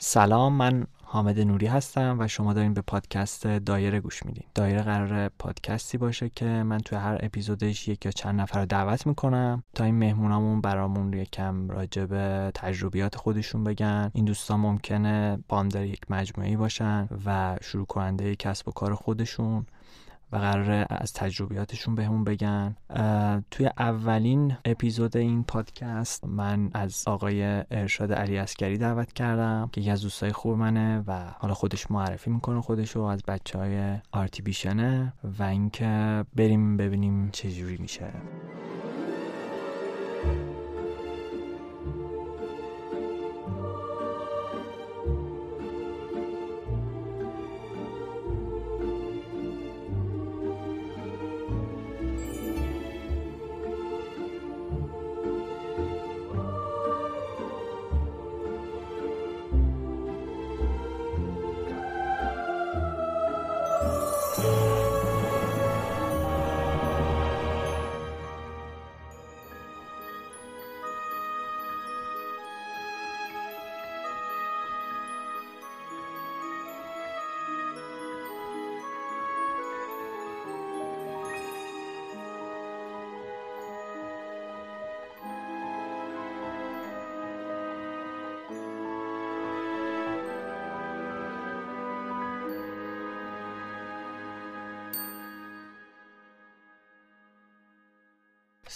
سلام من حامد نوری هستم و شما دارین به پادکست دایره گوش میدین. دایره قرار پادکستی باشه که من توی هر اپیزودش یک یا چند نفر رو دعوت می‌کنم تا این مهمونامون برامون یکم راجع به تجربیات خودشون بگن. این دوستان ممکنه باندر یک مجموعی باشن و شروع کننده کسب و کار خودشون و قراره از تجربیاتشون بهمون بگن. توی اولین اپیزود این پادکست من از آقای ارشاد علی اسکری دعوت کردم که یکی از دوستای خوب منه و حالا خودش معرفی می‌کنه خودشو از بچه های آرتی بیشنه و اینکه بریم ببینیم چجوری میشه.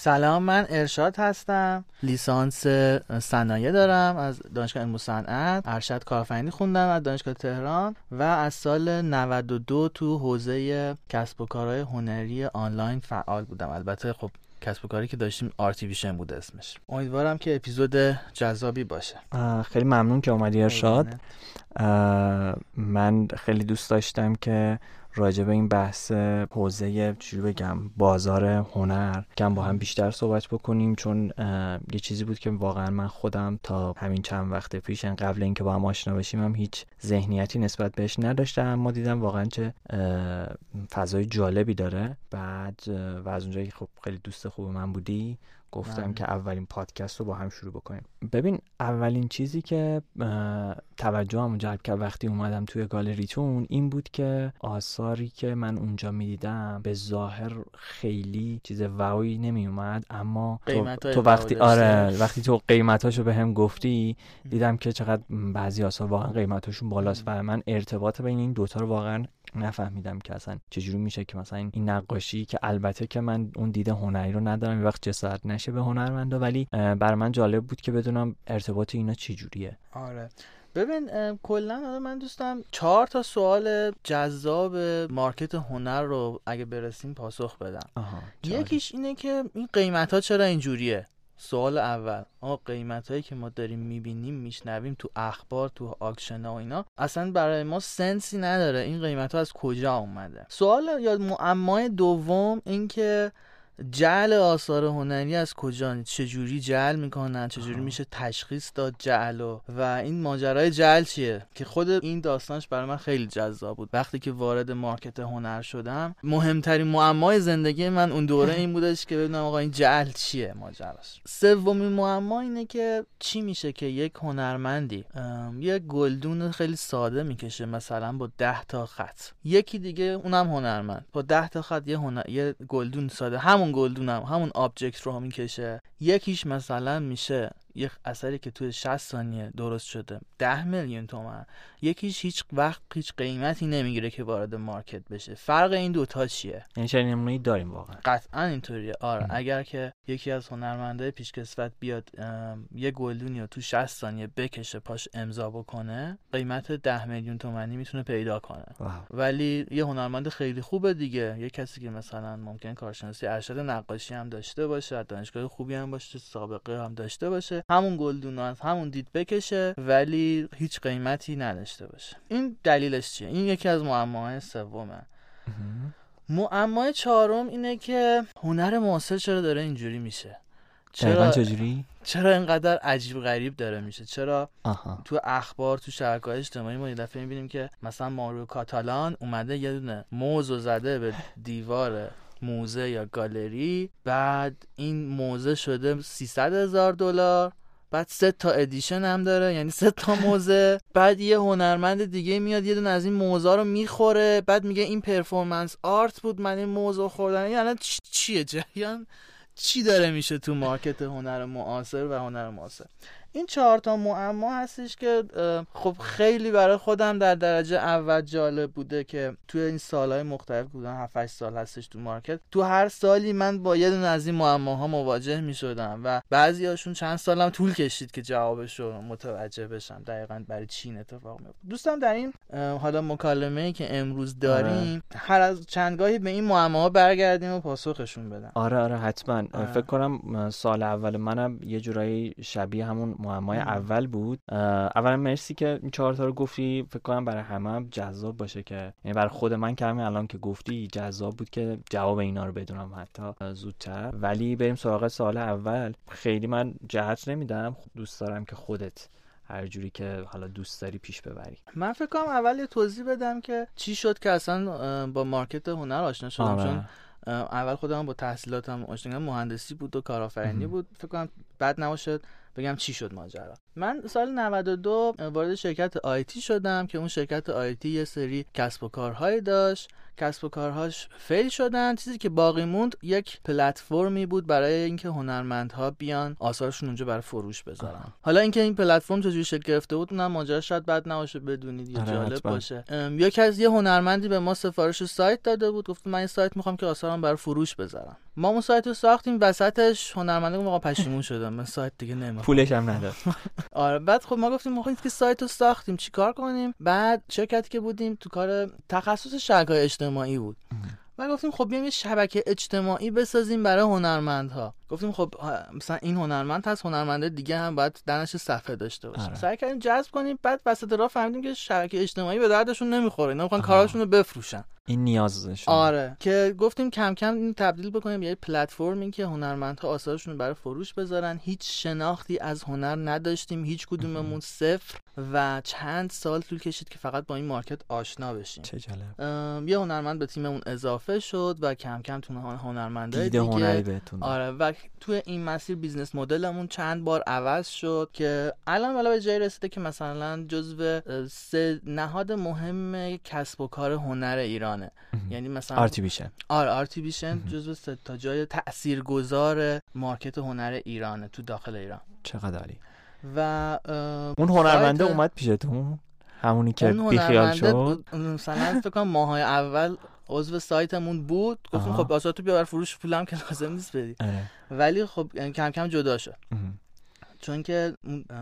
سلام من ارشاد هستم. لیسانس صنایع دارم. از دانشگاه علم صنعت ارشد کارآفرینی خوندم از دانشگاه تهران و از سال 92 تو حوزه کسب و کارهای هنری آنلاین فعال بودم. البته خب کسب و کاری که داشتیم آرتیویشن بود اسمش. امیدوارم که اپیزود جذابی باشه. خیلی ممنون که اومدی ارشاد. من خیلی دوست داشتم که راجع به این بحث حوزه چی بگم بازار هنر. کم با هم بیشتر صحبت بکنیم چون یه چیزی بود که واقعا من خودم تا همین چند وقت پیش قبل اینکه با هم آشنا بشیم هم هیچ ذهنیتی نسبت بهش نداشتم. اما دیدم واقعا چه فضای جالبی داره. بعد و از اونجایی خب خیلی دوست خوب من بودی گفتم بله. که اولین پادکست رو با هم شروع بکنیم. ببین اولین چیزی که توجه هم جلب کرد وقتی اومدم توی گالریتون این بود که آثاری که من اونجا می‌دیدم به ظاهر خیلی چیز ووی نمی اومد اما تو, تو وقتی آره وقتی تو قیمتاشو به هم گفتی دیدم که چقدر بعضی آثار واقعا قیمتاشون بالاست و من ارتباط بین این دوتا رو واقعا نفهمیدم که اصلا چجوری میشه که مثلا این نقاشی که البته که من اون دیده هنری رو ندارم یه وقت جسارت نشه به هنرمندا ولی بر من جالب بود که بدونم ارتباط اینا چجوریه. آره. ببین کلا من دوست دارم چهار تا سوال جذاب market هنر رو اگه برسیم پاسخ بدم. یکیش اینه که این قیمت ها چرا اینجوریه؟ سوال اول. آقا قیمت هایی که ما داریم می‌بینیم میشنویم تو اخبار تو auction و اینا اصلا برای ما sense ی نداره. این قیمت ها از کجا اومده؟ سوال یا معمای دوم اینکه جعل آثار هنری از کجا؟ چجوری جعل می‌کنن؟ چجوری میشه تشخیص داد جعل و و این ماجرای جعل چیه؟ که خود این داستانش برای من خیلی جذاب بود. وقتی که وارد market هنر شدم مهمترین معمای زندگی من اون دوره این بودش که ببینم آقا این جعل چیه ماجراش. سومین معما اینه که چی میشه که یک هنرمندی یک گلدون خیلی ساده می‌کشه مثلا با ده تا خط. یکی دیگه اونم هنرمند. با ده تا خط یه هنر... یه گلدون ساده. همون گلدونم همون object رو می‌کشه. یکیش مثلا میشه یک اثری که توی 60 ثانیه درست شده. 10 میلیون تومن. یکیش هیچ وقت هیچ قیمتی نمی‌گیره که وارد market بشه. فرق این دوتا چیه؟ یعنی چنین نمونه داریم واقعا؟ قطعا اینطوریه. آره اگر که یکی از هنرمندای پیشکسوت بیاد یه گلدونی رو تو 60 ثانیه بکشه پاش امضا بکنه قیمت 10 میلیون تومانی می‌تونه پیدا کنه. ولی یه هنرمند خیلی خوبه دیگه. یه کسی که مثلا ممکن کارشناسی ارشد نقاشی هم داشته باشه دانشگاه خوبی هم باشه سابقه هم داشته باشه همون گلدون از همون دید بکشه ولی هیچ قیمتی نداشته باشه. این دلیلش چیه؟ این یکی از معماهای سومه. معمای چهارم اینه که هنر معاصر چرا داره اینجوری میشه؟ چرا چجوری؟ چرا اینقدر عجیب غریب داره میشه؟ چرا تو اخبار تو شبکه اجتماعی ما یه دفعه می‌بینیم که مثلا مائوریتزیو کاتلان اومده یه دونه موز و زده به دیوار موزه یا گالری بعد این موزه شده 300 هزار دلار بعد سه تا edition هم داره یعنی سه تا موزه. بعد یه هنرمند دیگه میاد یه دونه از این موزا رو می‌خوره. بعد میگه این performance art بود من این موز رو خوردم. یعنی چیه جریان؟ چی داره میشه تو مارکت هنر معاصر و هنر معاصر؟ این چهار تا معما هستش که خب خیلی برای خودم در درجه اول جالب بوده که توی این سالهای مختلف بودن 7 8 سال هستش تو مارکت تو هر سالی من با یه دونه از این معماها مواجه می شدم و بعضی هاشون چند سالم طول کشید که جوابش رو متوجه بشم دقیقا برای چی این اتفاق میفته دوستم در این حالا مکالمه ای که امروز داریم آره. هر از چندگاهی به این معماها برگردیم و پاسخشون بدم آره آره حتما آره. فکر کنم سال اول منم یه جورایی شبیه همون معمای اول بود. اولا مرسی که این چهار تا رو گفتی. فکر کنم برای همه هم جذاب باشه که یعنی برای خود من که همین الان که گفتی جذاب بود که جواب اینا رو بدونم حتی زودتر. ولی بریم سراغ سال اول. خیلی من جهت نمیدم. دوست دارم که خودت هر جوری که حالا دوست داری پیش ببری. من فکر کنم اول یه توضیح بدم که چی شد که اصلا با مارکت هنر آشنا شدم. آره. چون اول خودم با تحصیلاتم آشنا مهندسی بود و کارآفرینی بود. فکر کنم بد نباشد. بگم چی شد ماجرا. من سال 92 وارد شرکت آیتی شدم که اون شرکت آیتی یه سری کسب و کارهایی داشت. کسب و کارهاش فیل شدن. چیزی که باقی موند یک پلتفرمی بود برای اینکه هنرمندها بیان آثارشون اونجا برای فروش بذارن. حالا اینکه این پلتفرم چجوری شکل گرفته بود اونم ماجرا شاید بد نباشه بدونید یا آره، جالب باشه. یکی از یه هنرمندی به ما سفارش سایت داده بود گفت من این سایت می‌خوام که آثارم برای فروش بذارم. ما اون سایت رو ساختیم وسطش هنرمنده موقع پشیمون شدم من سایت دیگه نمی‌خوام. پولش هم نداد. آره بعد خب ما گفتیم ما که سایت رو ساختیم چیکار کنیم؟ بعد شرکتی که بودیم تو کار تخصص شبکه‌های اجتماعی بود. و گفتیم خب بیایم یه شبکه اجتماعی بسازیم برای هنرمندها. گفتیم خب مثلا این هنرمند هست هنرمنده دیگه هم باید دانش صفحه داشته باشه. آره. سعی کردیم جذب کنیم بعد وسط راه فهمیدیم که شبکه اجتماعی به دردشون نمی‌خوره اینا می‌خوان کاراشون رو بفروشن. این نیازشون آره. که گفتیم کم کم این تبدیل بکنیم یه platformی که هنرمندها آثارشون رو برای فروش بذارن. هیچ شناختی از هنر نداشتیم هیچ کدوممون صفر و چند سال طول کشید که فقط با این market آشنا بشیم. چه جالب. یه هنرمند به تیممون اضافه شد و کم کم تو هنرمندای دیگه. هنری بهتون آره. و توی این مسیر business model مون چند بار عوض شد که الان والا به جای رسیده که مثلا جزو سه نهاد مهم کسب و کار هنر ایرانه یعنی مثلا آرتیبیشن آره آرتیبیشن جزو سه تا جای تاثیرگذار market هنر ایرانه تو داخل ایران. چقدر عالی. و اون هنرمنده اومد پیشتون همونی که بیخیال شد؟ مثلا فکر کنم ماهای اول عضو سایتمون بود. گفتیم خب آثارتو تو بیار فروش پولم که لازم نیست بدی. ولی خب کم کم جدا شد. چون که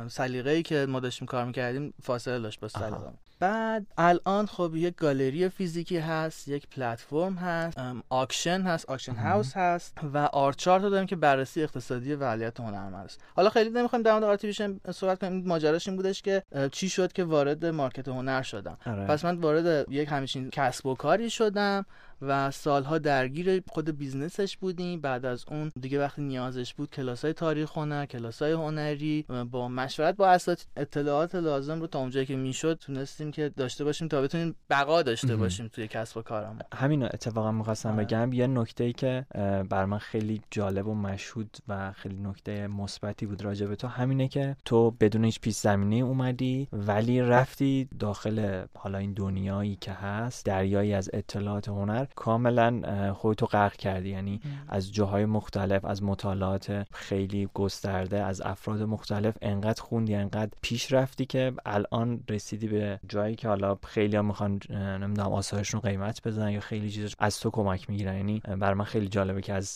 سلیقه ای که ما داشتیم کار می‌کردیم فاصله داشت با سلیقه بعد الان خب یک گالری فیزیکی هست یک پلتفرم هست auction هست auction house هست و آرچارت داریم که بررسی اقتصادی فعالیت هنرمند است. حالا خیلی نمی‌خوایم در مورد آرتیبیشن صحبت کنیم ماجراش این بودش که چی شد که وارد market هنر شدم. آره. پس من وارد یک همچین کسب و کاری شدم و سالها درگیر خود business ش بودیم. بعد از اون دیگه وقتی نیازش بود کلاس های تاریخ هنر کلاس های هنری با مشورت با اساتید اطلاعات لازم رو تا اونجایی که می‌شد تونستیم که داشته باشیم تا بتونیم بقا داشته باشیم توی کسب و کارمون. همین اتفاقا می‌خواستم آره. بگم یه نکته ای که بر من خیلی جالب و مشهود و خیلی نکته مثبتی بود راجع به تو همینه که تو بدون هیچ پیش زمینه اومدی ولی رفتی داخل حالا این دنیایی که هست دریایی از اطلاعات هنر کاملا خودتو غرق کردی. یعنی از جاهای مختلف از مطالعات خیلی گسترده از افراد مختلف انقدر خوندی انقدر پیش رفتی که الان رسیدی به جایی که حالا خیلی ها می‌خوان نمی‌دونم آثارشون قیمت بزنن یا خیلی چیز از تو کمک می‌گیرن. یعنی بر من خیلی جالبه که از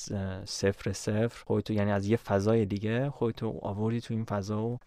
صفر صفر خودتو یعنی از یه فضای دیگه خودتو آوردی تو این فضا و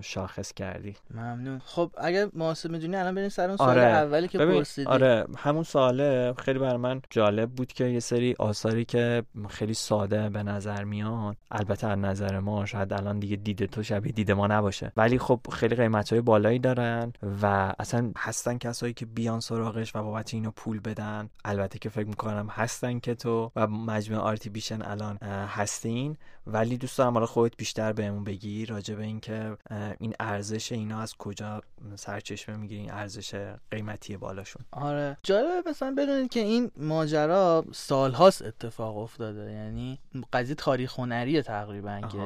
شاخص کردی. ممنون. خب اگه مناسب می‌دونی الان بریم سر اون سوال آره. اولی که پرسیدی. آره همون سواله خیلی بر من جالب بود که یه سری آثاری که خیلی ساده به نظر میان البته از نظر ما شاید الان دیگه دیده تو شبیه دیده ما نباشه. ولی خب خیلی قیمت های بالایی دارن و اصلا هستن کسایی که بیان سراغش و بابت اینو پول بدن. البته که فکر می‌کنم هستن که تو و مجموعه آرتی بیشن الان هستین. ولی دوست دارم حالا خودت بیشتر بهمون بگی راجع به اینکه این ارزش اینا از کجا سرچشمه می‌گیری این ارزش قیمتی بالاشون. آره. جالبه مثلا بدونید که این ماجرا سالهاست اتفاق افتاده. یعنی قضیه تاریخ هنری تقریبا که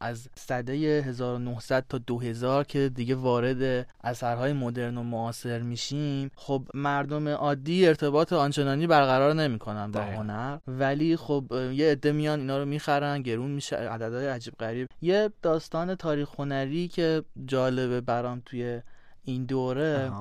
از سده 1900 تا 2000 که دیگه وارد اثرهای مدرن و معاصر میشیم خب مردم عادی ارتباط آنچنانی برقرار نمی‌کنن با هنر. ولی خب یه عده میان اینا رو می‌خرن گرون میشه عددهای عجیب غریب. یه داستان تاریخ هنری که جالبه برام توی این دوره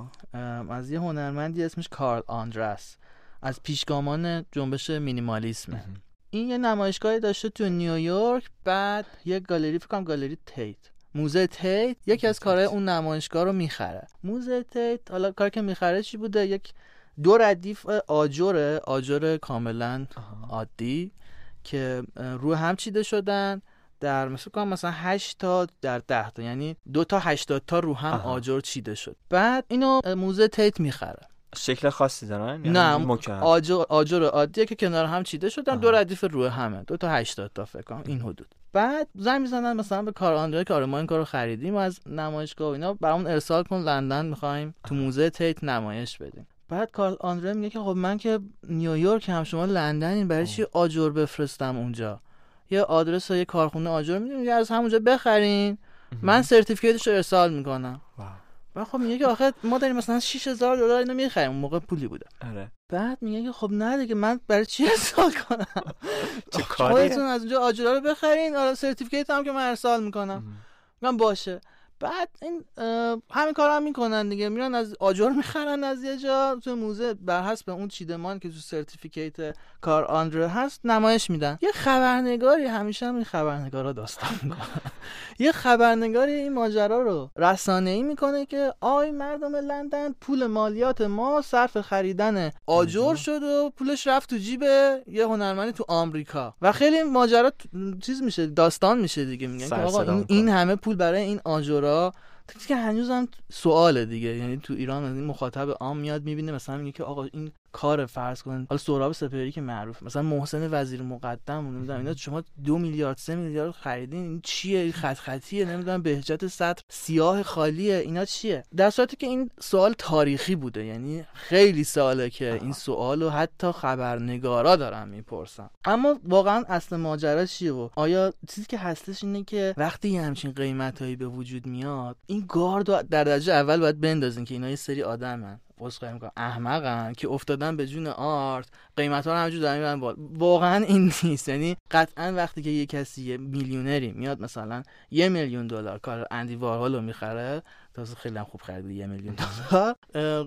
از یه هنرمندی اسمش کارل آندرس. از پیشگامان جنبش مینیمالیسم این یه نمایشگاهی داشته تو نیویورک بعد یه گالری فکر کنم گالری تیت. موزه تیت یکی از کارهای اون نمایشگاه رو می‌خره. موزه تیت حالا کاری که می‌خره چی بوده؟ یک دو ردیف آجره آجر کاملا عادی که رو هم چیده شدن. در مثل کنم مثلا 8 تا در 10 تا یعنی دو تا 80 تا رو هم آجر چیده شد. بعد اینو موزه تیت می‌خره. شکل خاصی دارن؟ یعنی نه آجر آجر عادیه که کنار هم چیده شدن دو ردیف رو همه دو تا 80 تا فکر کنم این حدود. بعد زنگ می‌زنن مثلا به کار آندره کار ما این کارو خریدیم از نمایشگاه و اینا برامون ارسال کن لندن می‌خوایم تو موزه تیت نمایش بدیم. بعد کارل آندره میگه که خب من که نیویورک هم شما لندنین برای چی آجر بفرستم اونجا؟ یه آدرس یه کارخونه آجر میدیم از همونجا بخرین. من certificate ش رو ارسال می‌کنم. و خب میگه که آخه ما داریم مثلا 6000 دلار اینو می‌خریم. اون موقع پولی بوده. آره. بعد میگه که خب نه دیگه من برای چی ارسال کنم؟ چه خودتون از اونجا آجرا رو بخرین. حالا certificate هم که من ارسال می‌کنم. میگم باشه. بعد این همین کار هم می‌کنن دیگه. میرن از آجر می‌خرن از یه جا. تو موزه بر حسب اون چیدمان که تو certificate کار آندره هست نمایش میدن. یه خبرنگاری همیشه هم این خبرنگارا داستان می‌کنن. یه خبرنگاری این ماجرا رو رسانه ای می‌کنه که آی مردم لندن پول مالیات ما صرف خریدن آجر شد و پولش رفت تو جیب یه هنرمندی تو آمریکا. و خیلی ماجرا چیز میشه داستان میشه دیگه. میگن که آقا این, همه پول برای این آجرا که هنوزم سواله دیگه. یعنی تو ایران این مخاطب عام میاد می‌بینه مثلا میگه که آقا این کار فرض کن حالا سهراب سپهری که معروف مثلا محسن وزیر مقدم نمی‌دونم اینا شما دو میلیارد سه میلیارد خریدین این چیه؟ خط خطیه نمی‌دونم بهجت سطح سیاه خالیه اینا چیه؟ در صورتی که این سوال تاریخی بوده یعنی خیلی ساله که این سوال رو حتی خبرنگارا دارن می‌پرسن. اما واقعا اصل ماجرا چیه و آیا چیزی که هستش اینه که وقتی یه همچین قیمتایی به وجود میاد این گارد در درجه اول باید بندازین که اینا یه سری آدمن. عذرخواهی می‌کنم احمقن که افتادن به جون آرت. قیمت ها رو همینجور دارن می‌برن واقعا این نیست. یعنی قطعا وقتی که یه کسی میلیونری میاد مثلا یه میلیون دلار کار اندی وارهال رو می‌خره تازه خیلی هم خوب خریده یه میلیون دلار.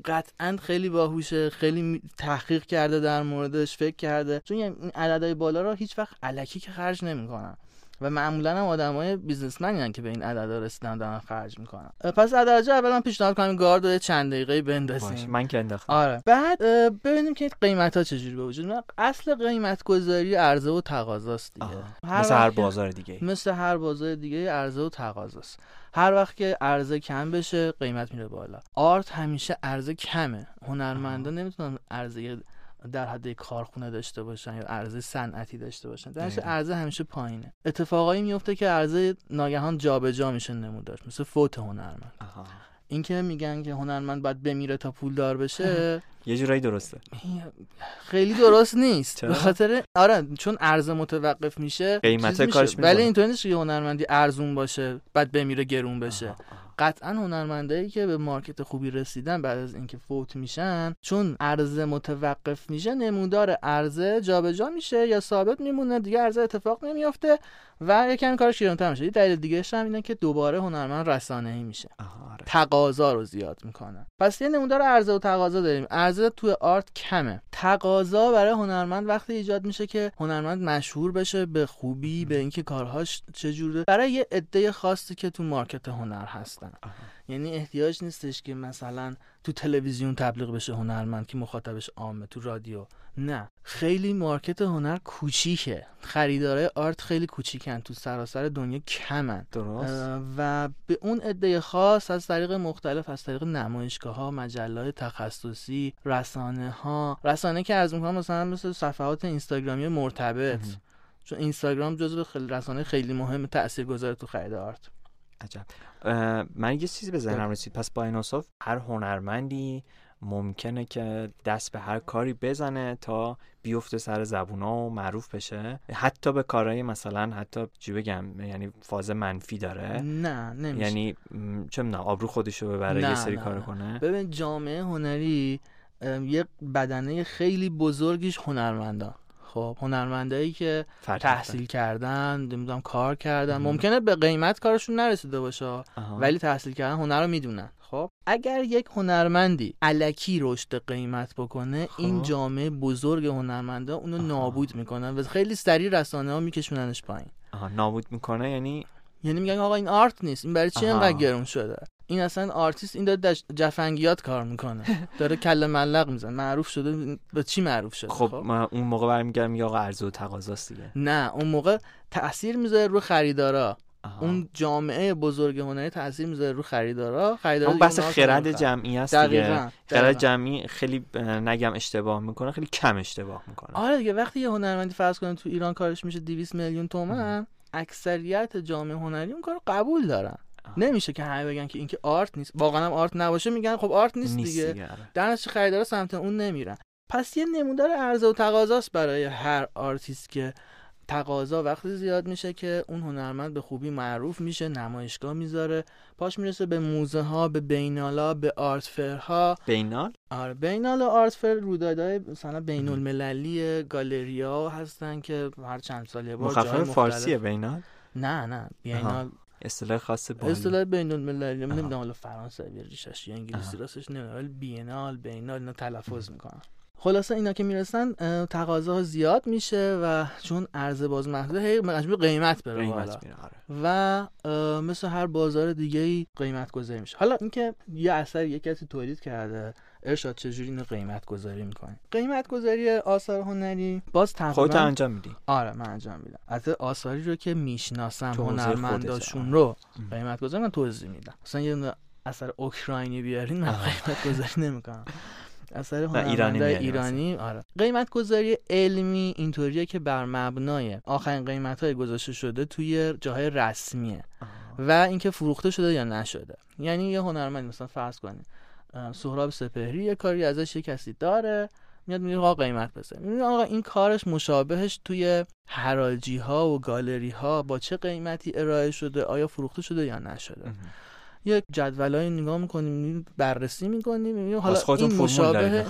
قطعا خیلی باهوشه خیلی تحقیق کرده در موردش فکر کرده. چون این عددهای بالا رو هیچ وقت علکی که خرج نمی‌کنن. و معمولا هم آدمای بیزنسمن که به این عددا رسیدن دارن خرج می‌کنن. پس در درجه اول من پیشنهاد کنم گارد رو چند دقیقه بندازیم. من که انداختم. آره. بعد ببینیم که قیمت ها چجوری به وجود اصل قیمت گذاری عرضه و تقاضاست دیگه. هر مثل هر بازار دیگه مثل هر بازار دیگه عرضه و تقاضاست. هر وقت که عرضه کم بشه قیمت میره بالا. آرت همیشه عرضه کمه. هنرمندا نمی‌تونن عرضه در حد کارخونه داشته باشن یا عرضه صنعتی داشته باشن. در عرضه همیشه پایینه. اتفاقایی میفته که عرضه ناگهان جابجا جا میشه نمودار مثل فوت هنرمند. این که میگن که هنرمند باید بمیره تا پول دار بشه یه جورایی درسته. خیلی درست نیست. به خاطر آره چون عرضه متوقف میشه قیمت کارش ولی اینطوری نیست که هنرمندی ارزون باشه بعد بمیره گرون بشه. قطعا هنرمندایی که به مارکت خوبی رسیدن بعد از اینکه فوت میشن چون عرضه متوقف میشه نمودار عرضه جابجا میشه یا ثابت میمونه دیگه عرضه اتفاق نمیافته و یکم کارش گرونتر میشه. دلیل دیگه هم اینه که دوباره هنرمند رسانه ای میشه. آره. تقاضا رو زیاد می‌کنه پس یه نمودار عرضه و تقاضا داریم. عرضه تو آرت کمه. تقاضا برای هنرمند وقتی ایجاد میشه که هنرمند مشهور بشه به خوبی به اینکه کارهاش چجوره برای یه عده خاصی که تو مارکت هنر هستن. یعنی احتیاج نیستش که مثلا تو تلویزیون تبلیغ بشه هنرمند که مخاطبش عامه تو رادیو. نه. خیلی مارکت هنر کوچیکه. خریدارای آرت خیلی کوچیکن. تو سراسر دنیا کمن. درست. و به اون عده خاص از طریق مختلف از طریق نمایشگاه ها مجله تخصصی رسانه ها رسانه که از می‌کنم مثلا مثل صفحات اینستاگرامی مرتبط. چون اینستاگرام جزو خیلی رسانه خیلی مهم تاثیرگذار تو خرید آرت. عجب. من یه چیزی به ذهنم رسید. پس با این هر هنرمندی ممکنه که دست به هر کاری بزنه تا بیفته سر زبونا و معروف بشه. حتی به کارهای مثلا حتی چی بگم یعنی فاز منفی داره. نه نمیشه. یعنی چه می‌دونم آبرو خودشو ببره یه سری کار کنه. ببین جامعه هنری یه بدنه خیلی بزرگیش هنرمندان خب هنرمندایی که تحصیل کردن نمی‌دونم کار کردن ممکنه به قیمت کارشون نرسیده باشه ولی تحصیل کردن هنر رو می‌دونن. خب اگر یک هنرمندی علکی رشد قیمت بکنه خب. این جامعه بزرگ هنرمندا اونو نابود می‌کنن و خیلی سریع رسانه ها میکشوننش پایین. نابود می‌کنه یعنی؟ یعنی میگن آقا این آرت نیست این برای چی اینقدر گرون شده؟ این اصلا آرتیست این داره جفنگیات کار می‌کنه. داره کله معلق می‌زنه. معروف شده به چی معروف شده؟ خب, خب؟ من اون موقع برمیگردم یا عرضه و تقاضاست دیگه. نه اون موقع تاثیر می‌ذاره رو خریدارا. اون جامعه بزرگ هنری تاثیر می‌ذاره رو خریدارا. خریدارا اون بحث خرد جمعی است دیگه. خرد جمعی خیلی نگم اشتباه می‌کنه خیلی کم اشتباه می‌کنه. آره دیگه وقتی یه هنرمندی فرض کنه تو ایران کارش میشه 200 میلیون تومن اکثریت جامعه هنری اون کارو قبول دارن. نمیشه که همه بگن که اینکه art نیست. واقعا هم art نباشه میگن خب art نیست, دیگه. آره. در نتیجه خریدارا سمت اون نمیرن. پس یه نمودار عرضه و تقاضاست برای هر آرتیست که تقاضا وقتی زیاد میشه که اون هنرمند به خوبی معروف میشه نمایشگاه می‌ذاره. پاش می‌رسه به موزه ها به biennial ا به art fair ها biennial؟ آره biennial art fair رویدادهای مثلا بین المللی گالریا هستن که هر چند سال یه بار مخفف فارسیه biennial؟ نه نه. بینال اصطلاح خاص با اصطلاح بین المللی نمی‌دونم حالا فرانسوی ریشش یا انگلیسی راستش نمی‌دونم ولی بینال بینال اینا تلفظ می‌کنن. خلاصه اینا که می‌رسن تقاضا زیاد میشه و چون عرضه باز محدود هی مجبور قیمت بره قیمت آره. و مثل هر بازار دیگه ای قیمت گذاری میشه. حالا اینکه یه اثر یه کسی تولید کرده ارشاد چجوری اینو قیمت گذاری می‌کنی؟ قیمت گذاری آثار هنری باز تقریبا خودت انجام میدی. آره من انجام میدم. از آثاری رو که می‌شناسم هنرمنداشون رو قیمت گذاری من توضیح میدم. مثلا یه اثر اوکراینی بیارین من قیمت گذاری نمی‌کنم. اثر هنرمند ایرانی آره. قیمت گذاری علمی اینطوریه که بر مبنای آخرین قیمت های گذاشته شده توی جاهای رسمیه و اینکه فروخته شده یا نشده. یعنی یه هنرمند مثلا فرض کنید سهراب سپهری یه کاری ازش یه کسی داره میاد میگه آقا قیمت بزن. میگه آقا این کارش مشابهش توی حراجی ها و گالری ها با چه قیمتی ارائه شده؟ آیا فروخته شده یا نشده؟ یک جدولای نگاه می‌کنیم بررسی می‌کنیم می‌بینیم. حالا این مشابه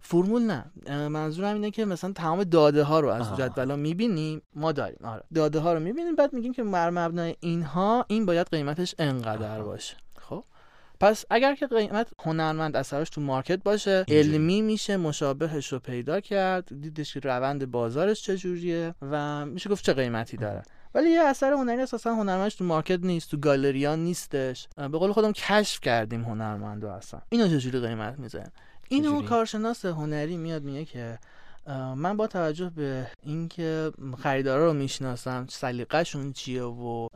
فرمول نه. منظورم اینه که مثلا تمام داده ها رو از جدولا می‌بینیم ما داریم. آره. داده ها رو می‌بینیم بعد میگیم که بر مبنای اینها این باید قیمتش انقدر باشه. پس اگر که قیمت هنرمند اثرش تو مارکت باشه علمی میشه مشابهش رو پیدا کرد دیدش که روند بازارش چجوریه و میشه گفت چه قیمتی داره. ولی یه اثر هنری اساسا هنرمندش تو مارکت نیست تو گالریا نیستش. به قول خودم کشف کردیم هنرمند رو اصلا. اینو چجوری قیمت می‌زنه؟ اینو کارشناس هنری میاد میگه که من با توجه به اینکه خریدارا رو می‌شناسم سلیقه‌شون چیه و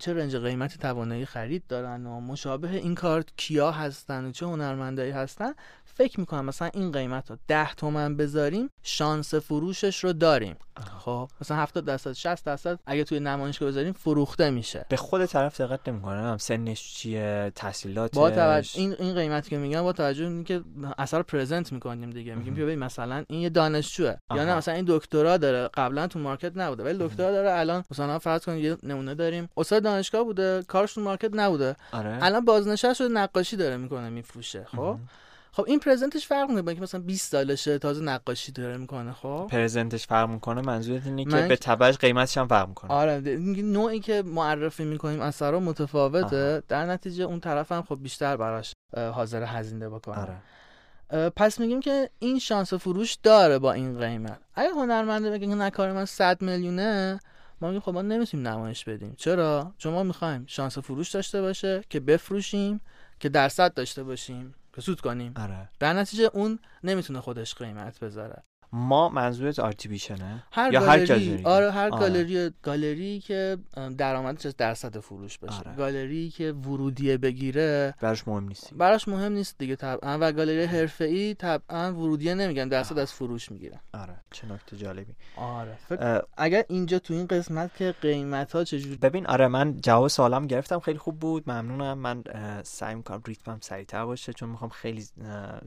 چه رنج قیمتی توانایی خرید دارن و مشابه این کار کیا هستن و چه هنرمندایی هستن فکر می‌کنم مثلا این قیمت رو 10 تومن بذاریم شانس فروشش رو داریم. خب مثلا 70 درصد 60 درصد اگه توی نمایشگاه بذاریم فروخته میشه. به خود طرف دقت نمی‌کنه سنش چیه تحصیلاتش. با توجه این این قیمتی که میگم با توجه به که اثر پرزنت می‌کنیم دیگه. میگیم ببین مثلا این یه دانشجوه. یا نه مثلا این دکترا داره. قبلا تو مارکت نبوده ولی دکترا داره. الان مثلا فرض کنید یه نمونه داریم. استاد دانشگاه بوده کارش تو مارکت نبوده. آره. الان بازنشسته شده نقاشی داره می‌کنه میفروشه. خب؟ خب این پرزنتش فرق می‌کنه که مثلا 20 سالشه تازه نقاشی داره می‌کنه خب؟ پرزنتش فرق می‌کنه منظورت اینه که به تبعش قیمتش هم فرق می‌کنه. آره نوعی که معرفی می‌کنیم اثرا متفاوته. آها. در نتیجه اون طرف هم خب بیشتر براش حاضر هزینه بکنه. آره. پس میگیم که این شانس فروش داره با این قیمت. اگه هنرمنده بگه نه کار من 100 میلیونه ما میگیم خب ما نمی‌تونیم نمایش بدیم. چرا؟ چون ما می‌خوایم شانس فروش داشته باشه که بفروشیم که درصد داشته باشیم. که سود کنیم آره. در نتیجه اون نمی‌تونه خودش قیمت بذاره ما منظورت آرتیبیشنه هر یا گالری. هر آره هر آره. گالری گالری که درآمدش از درصد فروش باشه آره. گالری که ورودیه بگیره براش مهم نیست. براش مهم نیست دیگه طبعا. و گالری حرفه‌ای طبعا ورودیه نمیگن درصد از فروش می‌گیرن. آره چه نکته جالبی. آره. اگر اینجا تو این قسمت که قیمت ها چجوری ببین آره من جواب سوالم گرفتم. خیلی خوب بود. ممنونم. من سعی می‌کنم ریتمم سریعتر باشه چون می‌خوام خیلی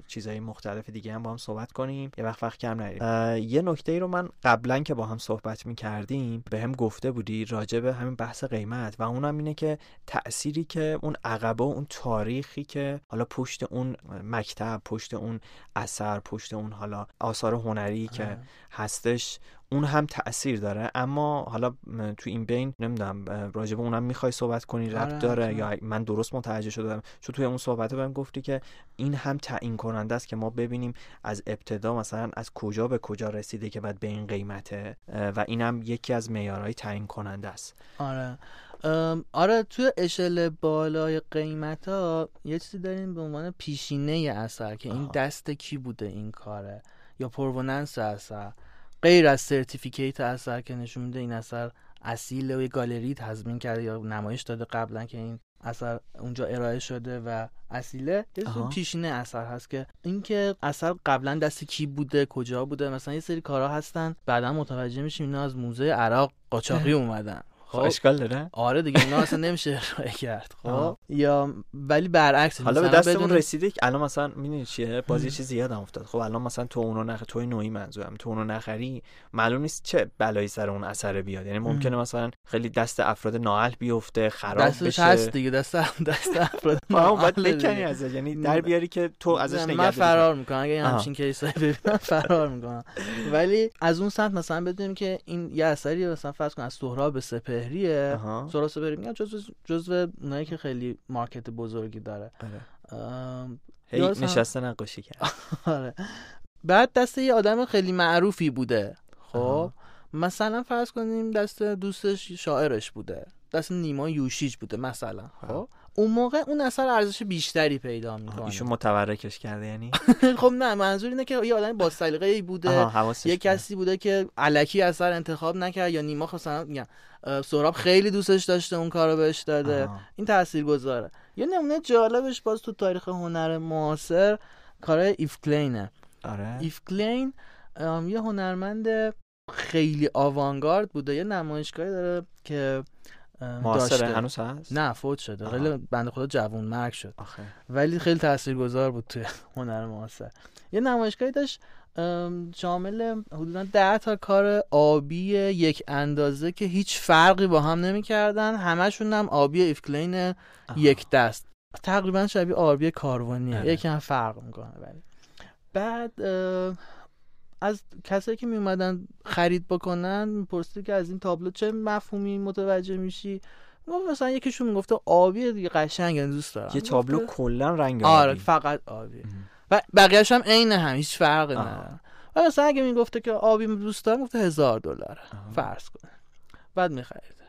چیزهای مختلف دیگه هم با هم صحبت کنیم. یه وقت وقت کم نرید یه نکته ای رو من قبلا که با هم صحبت می‌کردیم به هم گفته بودی راجع به همین بحث قیمت و اونم اینه که تأثیری که اون عقبه اون تاریخی که حالا پشت اون مکتب پشت اون اثر پشت اون حالا آثار هنری که هستش اون هم تاثیر داره. اما حالا تو این بین نمی‌دونم راجع به اونم می‌خوای صحبت کنی ربط آره، داره یا من درست متوجه شدم؟ چون توی اون صحبت بهم گفتی که این هم تعیین کننده است که ما ببینیم از ابتدا مثلا از کجا به کجا رسیده که بعد به این قیمته و اینم یکی از معیارهای تعیین کننده است. آره. آره توی اشل بالای قیمت ها یه چیزی داریم به عنوان پیشینه اثر که این دست کی بوده این کاره؟ یا provenance اثر؟ غیر از certificate اثر که نشون میده این اثر اصیل و یه گالری تضمین کرده یا نمایش داده قبلا که این اثر اونجا ارائه شده و اصیله. یه پیشینه اثر هست که اینکه اثر قبلا دست کی بوده کجا بوده مثلا یه سری کارها هستن بعدا متوجه میشیم اینا از موزه عراق قاچاقی اومدن. خب اشکال داره؟ آره دیگه اینا اصلا نمیشه ارائه کرد خب. یا ولی برعکس حالا به دستمون رسیده که الان مثلا می‌دونی چیه؟ بازی چیز زیاد هم افتاد. خب الان مثلا تو اونو نخ توی نوعی منظورم تو اونو نخری معلوم نیست چه بلایی سر اون اثر بیاد. یعنی ممکنه مثلا خیلی دست افراد نااهل بیفته خراب دستش بشه. هست دیگه دست دست افراد نااهل باید بکنی ازش. یعنی در بیاری که تو ازش نگه من فرار می‌کنم. اگه همچین کیسایی ببینم فرار می‌کنم. ولی از اون سمت مثلا بدونیم که این یه اثری مثلا فرض کن از سهراب سپهریه سهراب بریم. میگن جزو جزو اونایی که خیلی مارکت بزرگی داره. آره. هی نشسته نقاشی کرد. آره. بعد دست یه آدم خیلی معروفی بوده. خب؟ مثلا فرض کنیم دست دوستش شاعرش بوده. دست نیما یوشیج بوده مثلا. خب؟ اون موقع اون اثر ارزش بیشتری پیدا می‌کنه. ایشون متورکش کرده یعنی؟ خب نه منظور اینه که یه آدم با سلیقه ای بوده یه کسی بوده که علکی اثر انتخاب نکرد یا نیما مثلا میگم سهراب خیلی دوستش داشته اون کارو بهش داده. آها. این تاثیر گذاره یه نمونه جالبش باز تو تاریخ هنر معاصر کار ایف کلینه. آره. ایف کلین یه هنرمند خیلی آوانگارد بوده. یه نمایشگاهی داره که داشته. هنوز هست؟ نه فوت شده. خیلی بنده خدا جوون مرگ شد. آخه. ولی خیلی تاثیرگذار بود توی هنر معاصر. یه نمایشگاهی داشت شامل حدودا ده تا کار آبی یک اندازه که هیچ فرقی با هم نمی‌کردن. همشون هم آبی ایفکلین یک دست. تقریبا شبیه آبی کاروانیه. آره. یکم فرق می‌کنه ولی. بعد از کسایی که میومدن خرید بکنن می‌پرسید که از این تابلو چه مفهومی متوجه میشی؟ مثلا یکیشون می‌گفته آبی دیگه قشنگ دوست دارم. یه تابلو کلا رنگ آره فقط آبی و بقیه‌اش هم عین هم هیچ فرقی نداره. و مثلا اگه می‌گفته که آبی دوست دارم گفته هزار دلار فرض کنه بعد میخریده.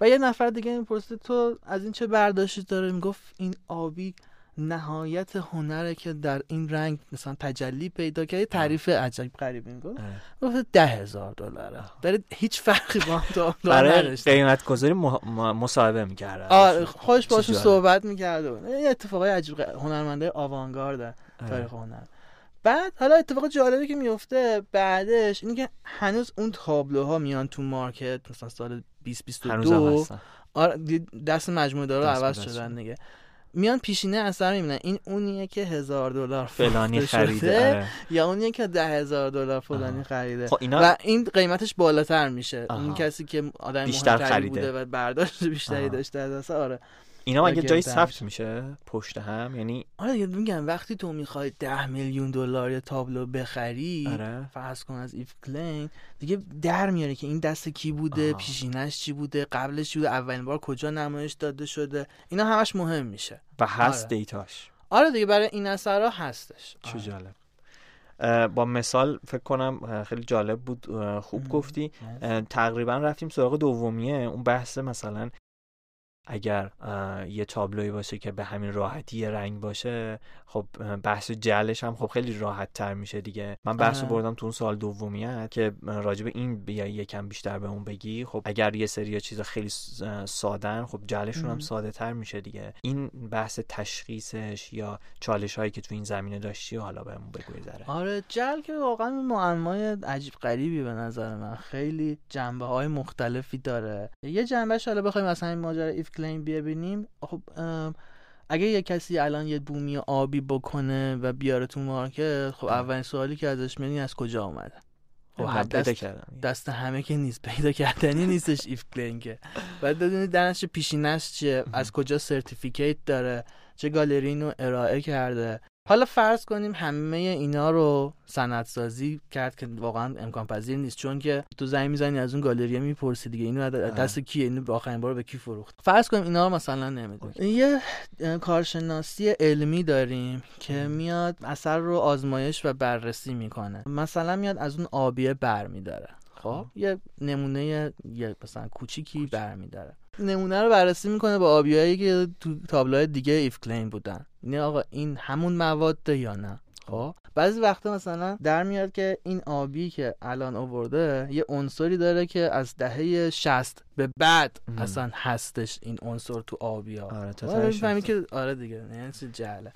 و یه نفر دیگه می‌پرسید تو از این چه برداشتی داره؟ می‌گفت این آبی نهایت هنره که در این رنگ مثلا تجلی پیدا کرد تعریف عجیب غریبی می‌گفت. گفت ده هزار دلاره. داره هیچ فرقی با هم برای قیمت گذاری مصاحبه می‌کرد. آره خوش باشون صحبت می‌کرد این اتفاقای عجیب هنرمنده آوانگارد تاریخ هنر. بعد حالا اتفاق جالبی که میفته بعدش اینه که هنوز اون تابلوها میان تو مارکت مثلا سال 2022 آره دست مجموعه داره عوض شدن. دیگه. میان پیشینه اثر می‌بینن. این اونیه که هزار دلار فلانی خریده. آره. یا اونیه که ده هزار دلار فلانی خریده. خب اینا... و این قیمتش بالاتر میشه. اون کسی که آدم بیشتر خریده بوده و برداشت بیشتری داشته از آره. اینا مگه جایی ثبت میشه؟ پشت هم؟ یعنی آره دیگه میگم وقتی تو می‌خوای ده میلیون دلار یه تابلو بخری آره. فرض کن از ایف کلین دیگه در میاره که این دست کی بوده آه. پیشینش چی بوده قبلش چی بوده اولین بار کجا نمایش داده شده؟ اینا همش مهم میشه. و هست آره. دیتاش. آره دیگه برای این اثرها هستش. چه آره. جالب. با مثال فکر کنم خیلی جالب بود خوب گفتی. تقریبا رفتیم سراغ دومیه. اون بحث مثلا اگر یه تابلوی باشه که به همین راحتی رنگ باشه خب بحث جلش هم خب خیلی راحت تر میشه دیگه. من بحث بردم تو اون سال دومیت که راجب این بیا یکم بیشتر به اون بگی. خب اگر یه سری چیزا خیلی سادن خب جلشون هم ساده تر میشه دیگه. این بحث تشخیصش یا چالش هایی که تو این زمینه داشتی و حالا بهمون بگو ذره. آره جل که واقعا معمای عجیب غریبی به نظر من. خیلی جنبه های مختلفی داره. یه جنبهش حالا بخوایم مثلا این ماجرا ایف کلیم ببینیم خب اگه یه کسی الان یه بومی آبی بکنه و بیاره تو مارکت خب اولین سوالی که ازش میاد از کجا اومده؟ خب دست, دست همه که نیست پیدا کردنی نیستش ایف که بعد بدونید درنش پیشینش چیه؟ از کجا سرتیفیکیت داره؟ چه گالری اینو ارائه کرده؟ حالا فرض کنیم همه اینا رو سندسازی کرد که واقعا امکان پذیر نیست چون که تو زنگ می‌زنی از اون گالری می‌پرسی دیگه. اینو دست کیه اینو آخرین بار به کی فروخت؟ فرض کنیم اینا رو مثلا نمی‌دونی یه کارشناسی علمی داریم که میاد اثر رو آزمایش و بررسی می‌کنه. مثلا میاد از اون آبیه برمیداره خب؟ یه نمونه یه مثلا کوچیکی برمیداره نمونه رو بررسی می‌کنه با آبیایی که تو تابلوهای دیگه ایف کلیم بودن. نه آقا این همون مواده یا نه؟ خب؟ بعضی وقتا مثلا در میاد که این آبی که الان آورده یه عنصری داره که از دهه 60 به بعد اصلا هستش این عنصر تو آبی ها آره تا که آره دیگه یعنی جهله.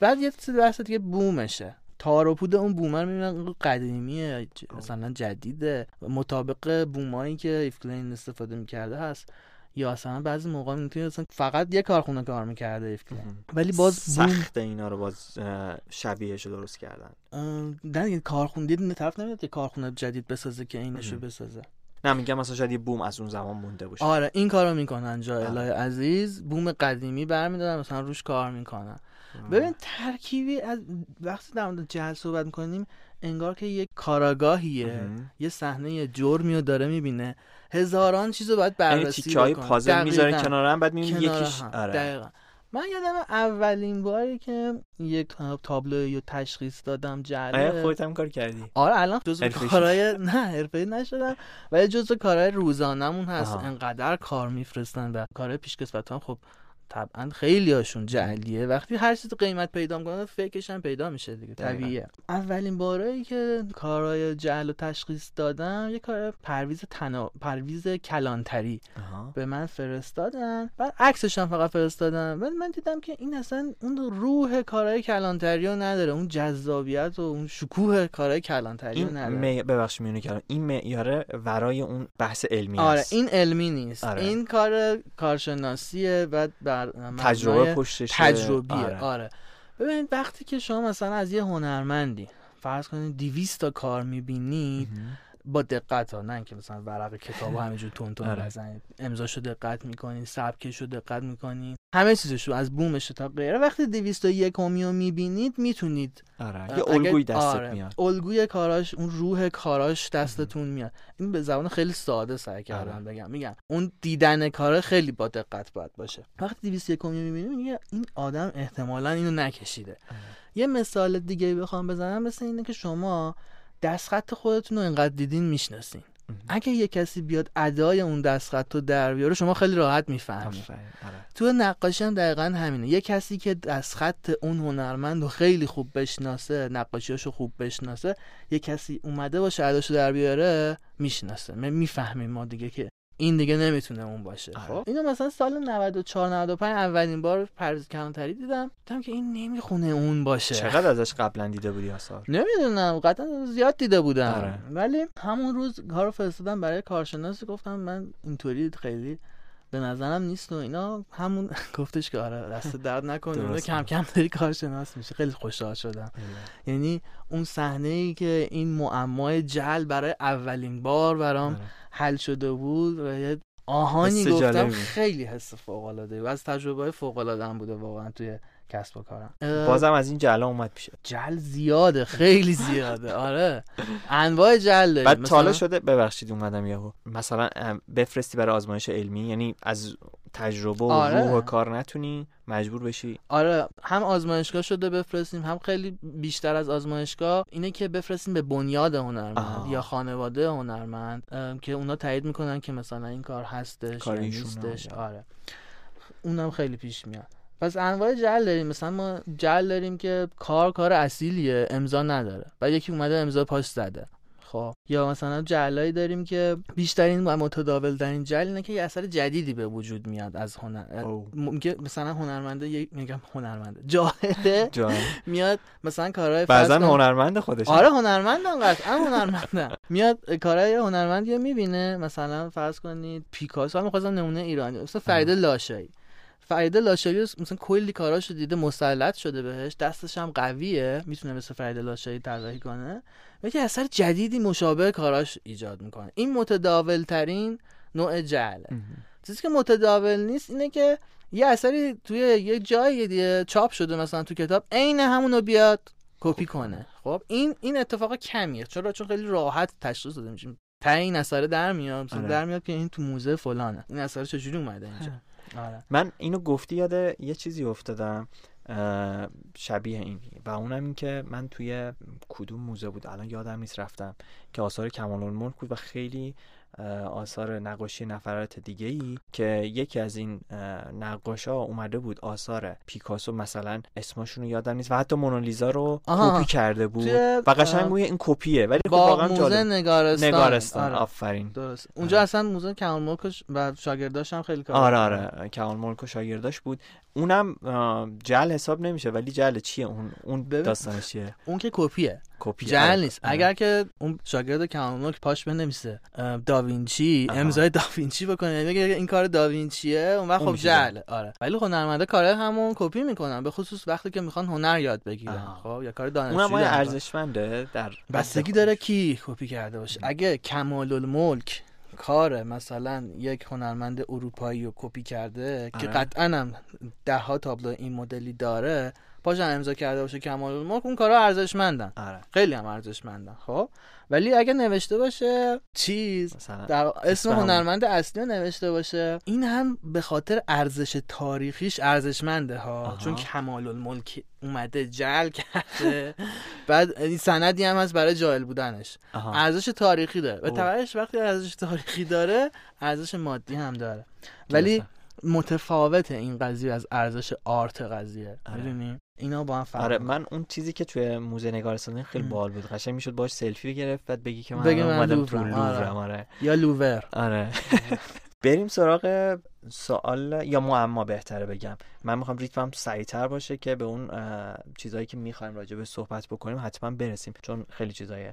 بعد یه چیز بحث دیگه بومشه. تار و پود اون بومر می‌بینن قدیمیه مثلا جدیده. مطابق بومایی که ایفکلین استفاده می‌کرده هست. یا اصلا بعضی موقع می‌تونی اصلا فقط یه کارخونه کار می‌کرده ایفکلین ولی باز سخت اینا رو باز شبیهش درست کردن. نه کارخونه دید طرف نمیاد یه کارخونه جدید بسازه که اینشو بسازه. نه میگم مثلا شاید یه بوم از اون زمان مونده باشه. آره این کارو می‌کنن جا الهی عزیز. بوم قدیمی برمیدارن مثلا روش کار می‌کنن. ببین ترکیبی از وقتی در مورد جهل صحبت می‌کنیم انگار که یک کاراگاهیه. یه صحنه جرمی رو داره می‌بینه. هزاران چیز رو باید یعنی بررسی تیکه های پازل می‌ذاره کنار هم بعد می‌بینی یکیش آره. دقیقا. من یادم اولین باری که یک تابلو یا تشخیص دادم جله آیا خودت هم کار کردی. آره الان جزو کارهای نه حرفه نشدم. ولی جزو کارهای روزانمون هست. انقدر کار میفرستن و کارهای پیشکسوت هم خب طبعا خیلی هاشون جعلیه. وقتی هر چیز قیمت پیدا می‌کنه فکرش هم پیدا میشه دیگه. طبیعیه. اولین بارایی که کارهای جعل و تشخیص دادم یه کار پرویز تنا... پرویز کلانتری به من فرستادن. بعد عکسش هم فقط فرستادن ولی من دیدم که این اصلا اون روح کارهای کلانتری رو نداره. اون جذابیت و اون شکوه کارهای کلانتری رو نداره. می... ببخش میونه کردم این معیاره ورای اون بحث علمی آره این علمی نیست. آره. این کار کارشناسیه و تجربه پشتش تجربیه آره. آره. ببینید وقتی که شما مثلا از یه هنرمندی فرض کنید 200 تا کار می‌بینید با دقت ها نه اینکه مثلا ورق کتاب همینجور تون تون آره. بزنید امضاشو دقت می‌کنین سبکشو دقت می‌کنین همه چیزشو از بومش تا غیره وقتی 201 کمی رو می‌بینید می‌تونید آره. یه الگوی دستت آره. میاد الگوی کاراش اون روح کاراش دستتون میاد این به زبان خیلی ساده سعی کردم آره. بگم میگم اون دیدن کار خیلی با دقت باید باشه وقتی 201 کمی می‌بینید این آدم احتمالا اینو نکشیده آره. یه مثال دیگه بخوام بزنم مثل اینه که شما دستخط خودتون رو انقدر دیدین می‌شناسین. اگه یه کسی بیاد ادای اون دستخط رو در بیاره شما خیلی راحت می‌فهمید. آره. تو نقاشی هم دقیقا همینه. یه کسی که دستخط اون هنرمند رو خیلی خوب بشناسه نقاشیاشو خوب بشناسه یه کسی اومده باشه اداشو در بیاره می‌شناسه. می‌فهمیم ما دیگه که این دیگه نمی‌تونه اون باشه. آره. خب. اینو مثلا سال 94 95 اولین بار پرز کلانتری دیدم. دیدم که این نمی‌خونه اون باشه. چقدر ازش قبلا دیده بودی آثار نمی‌دونم قطعا زیاد دیده بودم. آره. ولی همون روز کارو فرستادم برای کارشناسی گفتم من اینطوری خیلی به نظرم نیست و اینا. همون گفتش که آره دست درد نکنه کم کم داری کارشناس میشه خیلی خوشحال شدم. یعنی اون صحنه ای که این معمای جل برای اولین بار برام آره. حل شده بود و یه آهانی گفتم خیلی حس فوق العاده و از تجربه فوق العاده بوده واقعا توی کسب و کارم بازم از این جل اومد پیشه جل زیاده خیلی زیاده. آره. انواع جل داریم. بعد مثلا... شده ببخشید اومدم یهو. مثلا بفرستی برای آزمایش علمی یعنی از تجربه و آره. روح کار نتونی مجبور بشی. آره. هم آزمایشگاه شده بفرستیم هم خیلی بیشتر از آزمایشگاه. اینه که بفرستیم به بنیاد هنرمند یا خانواده هنرمند که اونا تایید می‌کنن که مثلا این کار هستش یا نیستش. آره. اونم خیلی پیش میاد. پس انواع جل داریم. مثلا ما جل داریم که کار کار اصیلیه امضا نداره. و یکی اومده امضا پاش زده. خب. یا مثلا جلایی داریم که بیشترین و متداول ترین جل اینه که یه اثر جدیدی به وجود میاد از هنر. میگه مثلا هنرمنده میگم هنرمنده جاهله. میاد مثلا کارهای بعضا هنرمند خودش آره هنرمندم قطعا هنرمندم میاد کارهای هنرمندی می‌بینه. مثلا فرض کنید پیکاسو هم می‌خواستم نمونه ایرانی مثلا فرید لاشایی. فرید لاشایی مثلا کلی کاراشو دیده مسلط شده بهش دستش هم قویه می‌تونه مثل فرید لاشایی طراحی کنه. یکی اثر جدیدی مشابه کاراش ایجاد می‌کنه. این متداول ترین نوع جعله چیزی که متداول نیست اینه که یه اثری توی یه جایی دیگه چاپ شده مثلا تو کتاب عین همونو بیاد کپی کنه. خب این این اتفاق کمیه. چرا؟ چون خیلی راحت تشخیص داده میشه تا این اثر در میاد مثلا آره. در میاد که این تو موزه فلانه. این اثر چجوری اومده اینجا؟ آره. من اینو گفتی یاد یه چیزی افتادم شبیه این. و اونم این که من توی کدوم موزه بود. الان یادم نیست رفتم. که آثار کمال الملک بود و خیلی آثار نقاشی نفرات دیگه ای که یکی از این نقاشا اومده بود آثار پیکاسو مثلا اسمشون رو یادم نیست و حتی مونالیزا رو کپی کرده بود. و قشنگ این کپیه ولی خب واقعا موزه نگارستان. نگارستان. آره. آفرین. درست. اونجا آره. اصلا موزه کمال ملک و شاگرداش هم خیلی کار آره آره. کمال ملک و شاگرداش بود. اونم جل حساب نمیشه ولی جل چیه؟ اون اون داستانش چیه؟ اون که کپیه. کپی جل آره. نیست. آره. اگر که اون شاگرد کمال پاش بنویسه داوینچی امضای داوینچی بکنه یعنی اگه این کار داوینچیه اون وقت خب جل آره. ولی خب هنرمنده کار همون کپی می‌کنن به خصوص وقتی که می‌خوان هنر یاد بگیرن خب؟ یا کار دانشجویی اونم ارزشمنده در بستگی داره کی کپی کرده باشه. اگه کمال الملک کار مثلا یک هنرمند اروپایی رو کپی کرده که آره. قطعا هم ده ها تابلو این مدلی داره پاشن امضا کرده باشه کمال الملک اون کارا ارزشمندن. آره. خیلی هم ارزشمندن خب؟ ولی اگه نوشته باشه چیز در اسم هنرمند اصلی رو نوشته باشه این هم به خاطر ارزش تاریخیش ارزشمنده ها. چون کمال الملک اومده جل کرده. بعد این سندی هم هست برای جایل بودنش. ارزش تاریخی داره. و تبعش وقتی ارزش تاریخی داره ارزش مادی هم داره. ولی متفاوت این قضیه از ارزش آرت قضیه. آره. می‌دونی؟ اینا با هم فرق آره من اون چیزی که توی موزه نگارستانی خیلی بال بود. قشنگ می‌شد باش سلفی بگرفت بعد بگی که من, بگی من اومدم تو لوور آره. آره. یا لوور. آره. بریم سراغ سوال یا معما بهتره بگم. من می‌خوام ریتمم سریعتر باشه که به اون چیزهایی که می‌خوایم راجع به صحبت بکنیم حتما برسیم. چون خیلی چیزای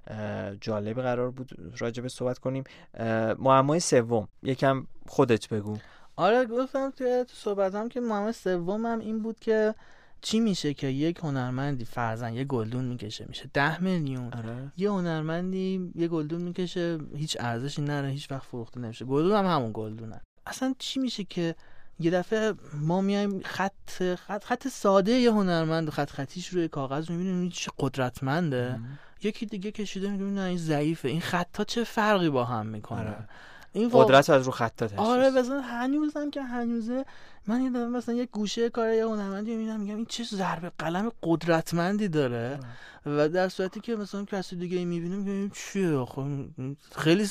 جالبی قرار بود راجع به صحبت کنیم. معمای سوم. یکم خودت بگو. آره گفتم توی صحبتم که معما سومم این بود که چی میشه که یک هنرمندی فرزن یه گلدون می‌کشه میشه ده میلیون. آره. یه هنرمندی یه گلدون می‌کشه هیچ ارزشی نره هیچ وقت فروخته نمیشه. گلدون هم همون گلدونه. اصلا چی میشه که یه دفعه ما میایم خط خط خط ساده یه هنرمند و خط خطیش روی کاغذ می‌بینیم چه قدرتمنده. یکی دیگه کشیده میگه نه این ضعیفه. این خطا چه فرقی با هم می‌کنه؟ آره. این قدرت از رو خطات آره مثلا هنوزم که هنوزه من یه مثلا یه گوشه کار یه هنرمندی می‌بینم میگم این چه ضربه قلم قدرتمندی داره. و در صورتی که مثلا کسی دیگه ای می‌بینه میگم چیه؟ خب خیلی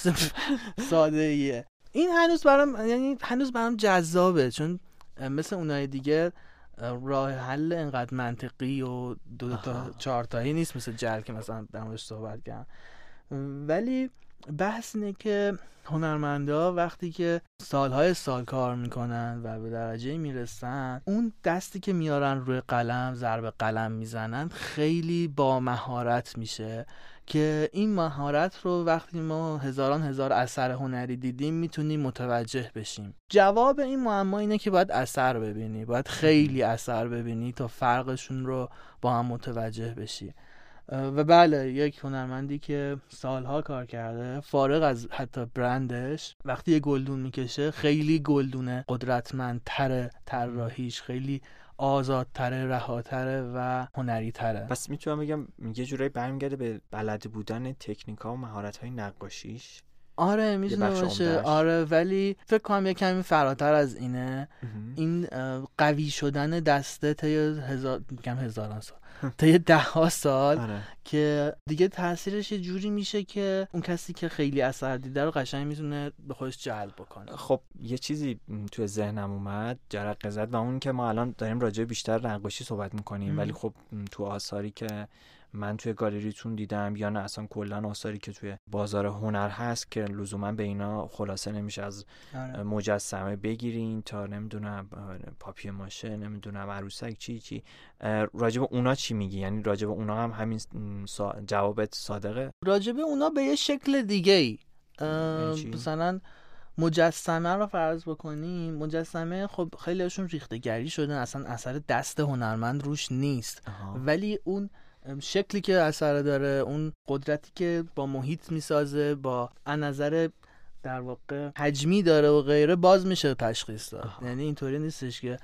ساده ایه این هنوز برام یعنی هنوز برام جذابه چون مثل اونای دیگه راه حل انقدر منطقی و دو, تا چهار تایی نیست مثل جل که مثلا در صحبت کردم. ولی بحث اینه که هنرمندا وقتی که سالهای سال کار می‌کنن و به درجه می‌رسن اون دستی که میارن روی قلم ضرب قلم می‌زنن خیلی با مهارت میشه که این مهارت رو وقتی ما هزاران هزار اثر هنری دیدیم می‌تونیم متوجه بشیم. جواب این معما اینه که باید اثر ببینی باید خیلی اثر ببینی تا فرقشون رو با هم متوجه بشی. و بله یک هنرمندی که سالها کار کرده فارغ از حتی برندش وقتی یه گلدون می‌کشه خیلی گلدونه قدرتمندتره طراحیش خیلی آزادتره رهاتره و هنری تره پس می‌تونم بگم یه جورایی برمیگرده به بلد بودن تکنیک ها و مهارت های نقاشیش. آره می‌تونه باشه. آره ولی فکر کنم یه کمی فراتر از اینه. این قوی شدن دسته تا هزار میگم هزاران سال. تا یه ده ها سال آره. که دیگه تاثیرش یه جوری میشه که اون کسی که خیلی اثر دیده رو قشنگ می‌تونه به خودش جلب بکنه. خب یه چیزی توی ذهنم اومد جرقه زد و اون که ما الان داریم راجع بیشتر نقاشی صحبت می‌کنیم ولی خب تو آثاری که من توی گالریتون دیدم یا نه؟ اصلا کلا آثاری که توی بازار هنر هست که لزوما به اینا خلاصه نمیشه از آره. مجسمه بگیرین تا نمی‌دونم پاپی ماشه نمی‌دونم عروسک چی چی. راجب اونا چی میگی؟ یعنی راجب اونا هم همین جوابت صادقه؟ راجب اونا به یه شکل دیگه ای مثلا مجسمه رو فرض بکنیم. مجسمه خب خیلیشون ریختگری شدن اصلا اثر دست هنرمند روش نیست. ولی اون شکلی که اثر داره اون قدرتی که با محیط می‌سازه با نظر در واقع حجمی داره و غیره باز میشه تشخیص داد یعنی اینطوری نیستش که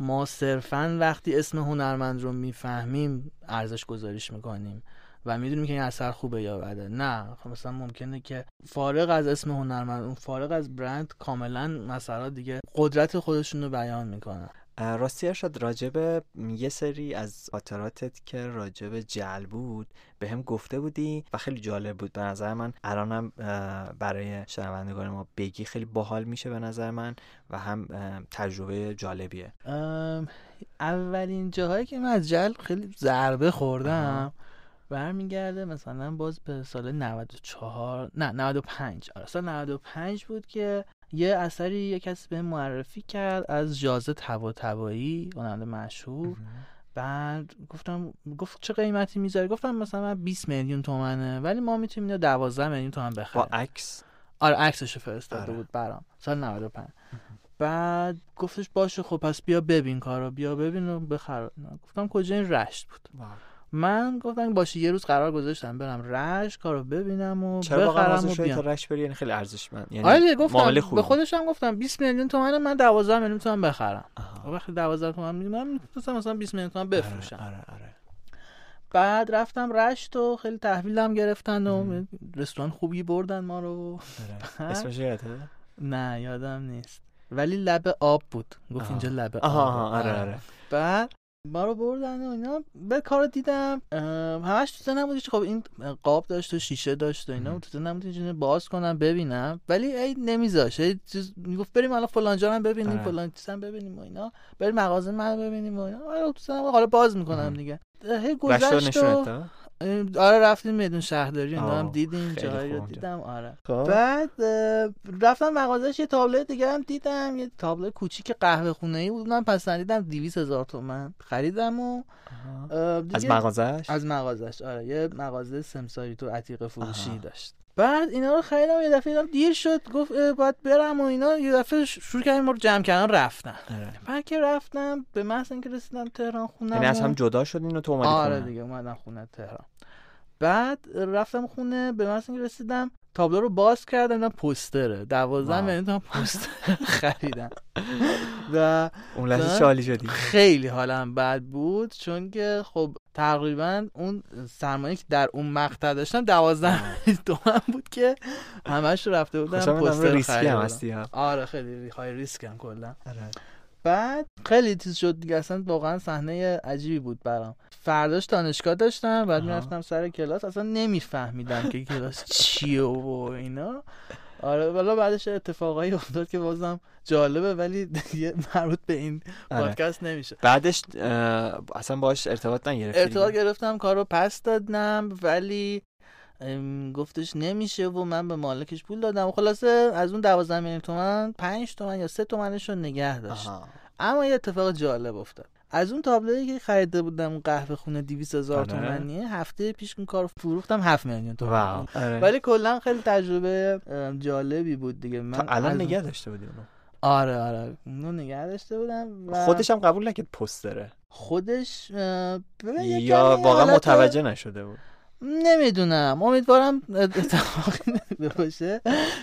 ما صرفا وقتی اسم هنرمند رو می‌فهمیم ارزش گذاریش می‌کنیم و می‌دونیم که این اثر خوبه یا بده. نه. خب مثلا ممکنه که فارغ از اسم هنرمند اون فارغ از برند کاملا مثلا دیگه قدرت خودشون رو بیان می‌کنن. راستی ارشاد راجب یه سری از خاطراتت که راجب جل بود به هم گفته بودی و خیلی جالب بود. به نظر من الانم برای شنوندگان ما بگی خیلی باحال میشه به نظر من و هم تجربه جالبیه. اولین جاهایی که من از جل خیلی ضربه خوردم برمیگرده مثلا باز به سال 94 نه 95 آره سال 95 بود که یه اثری یه کسی به معرفی کرد از جازه تبا تبایی هنرمند مشهور. بعد گفتم گفت چه قیمتی می‌ذاری گفتم مثلا 20 میلیون تومنه ولی ما می‌تونیم اینو 12 میلیون تومن بخریم. با عکس؟ آره عکسش فرستاده آره. بود برام. سال 95 بعد گفتش باشه خب پس بیا ببین کارو بیا ببین و بخر. گفتم کجا این رشت بود. من گفتم باشه یه روز قرار گذاشتم برم رش کارو ببینم و بخرم و بیام. رش بری یعنی خیلی ارزشمند. یعنی آره گفتم به خودشم گفتم 20 میلیون تومن من 12 میلیون تومن بخرم. وقتی 12 تومن میگم مثلا مثلا 20 میلیون تومن بفروشم. آره آره, آره. بعد رفتم رشت و خیلی تحویلم گرفتن و رستوران خوبی بردن ما رو. آره. اسمش یاده نه یادم نیست. ولی لب آب بود. گفت اینجا لب آب آره آره. بعد ما رو بردن و اینا. به کار دیدم. همش تو زنم بودی خب این قاب داشت و شیشه داشت و اینا. تو زنم بودی باز کنم ببینم. ولی ای نمیذاش. ای چیز می‌گفت بریم حالا فلان جا هم ببینیم آره. فلان چیز ببینیم و اینا. بریم مغازه من ببینیم و اینا. آره تو زنم حالا باز می‌کنم دیگه. هی گذشت و آره رفتیم میدون شهرداری اینا هم دیدیم جایی رو دیدم آره. خب. بعد رفتم مغازش یه تابلو دیگه هم دیدم یه تابلو کوچیک قهوه خونه ای بود من پسندیدم 200 هزار تومن. خریدم و از مغازش؟ از مغازش آره. یه مغازه سمساری تو عتیق فروشی داشت. بعد اینا رو خریدم یه دفعه دیر شد گفت باید برم و اینا. یه دفعه شروع کردیم رو جمع کردن رفتن. آره. بعد که رفتم به محض اینکه رسیدم تهران خونه یعنی از هم جدا شد اینو تو اومدی آره دیگه اومدم خونه تهران. بعد رفتم خونه به محض اینکه رسیدم تابلو رو باز کردم اینا پوستره. دوازده میلیون تا پوستر خریدم. و اون لحظه چالی شدی. خیلی حالم بد بود چون که خب تقریبا اون سرمایه که در اون مقطع داشتم دوازده تومن بود که همش رفته بودم پوستر ریسکی هم هستی آره خیلی های ریسک هم کلا. آره. بعد خیلی چیز شد دیگه اصلا واقعا صحنه عجیبی بود برام. فرداش دانشگاه داشتم بعد می‌رفتم سر کلاس اصلا نمیفهمیدم که کلاس چیه و اینا. آره والا بعدش اتفاقایی افتاد که بازم جالبه ولی دیگه مربوط به این آره. پادکست نمیشه. بعدش اصلا باش ارتباط نگرفتی؟ ارتباط گرفتم کارو پس دادم ولی گفتش نمیشه و من به مالکش پول دادم. و خلاصه از اون 12 میلیون تومن 5 تومن یا 3 تومنش رو نگه داشت. اما یه اتفاق جالب افتاد. از اون تابلویی که خریده بودم قهوه خونه 200 هزار آره. تومنیه هفته پیش اون کار فروختم 7 میلیون تومن آره. ولی کلا خیلی تجربه جالبی بود دیگه. من الان نگه داشته بودی اونو؟ آره آره. اونو نگه داشته بودم و خودش هم قبول نکرد پستره. خودش یا واقعا متوجه نشده بود. نمی‌دونم. امیدوارم اتفاقی باشه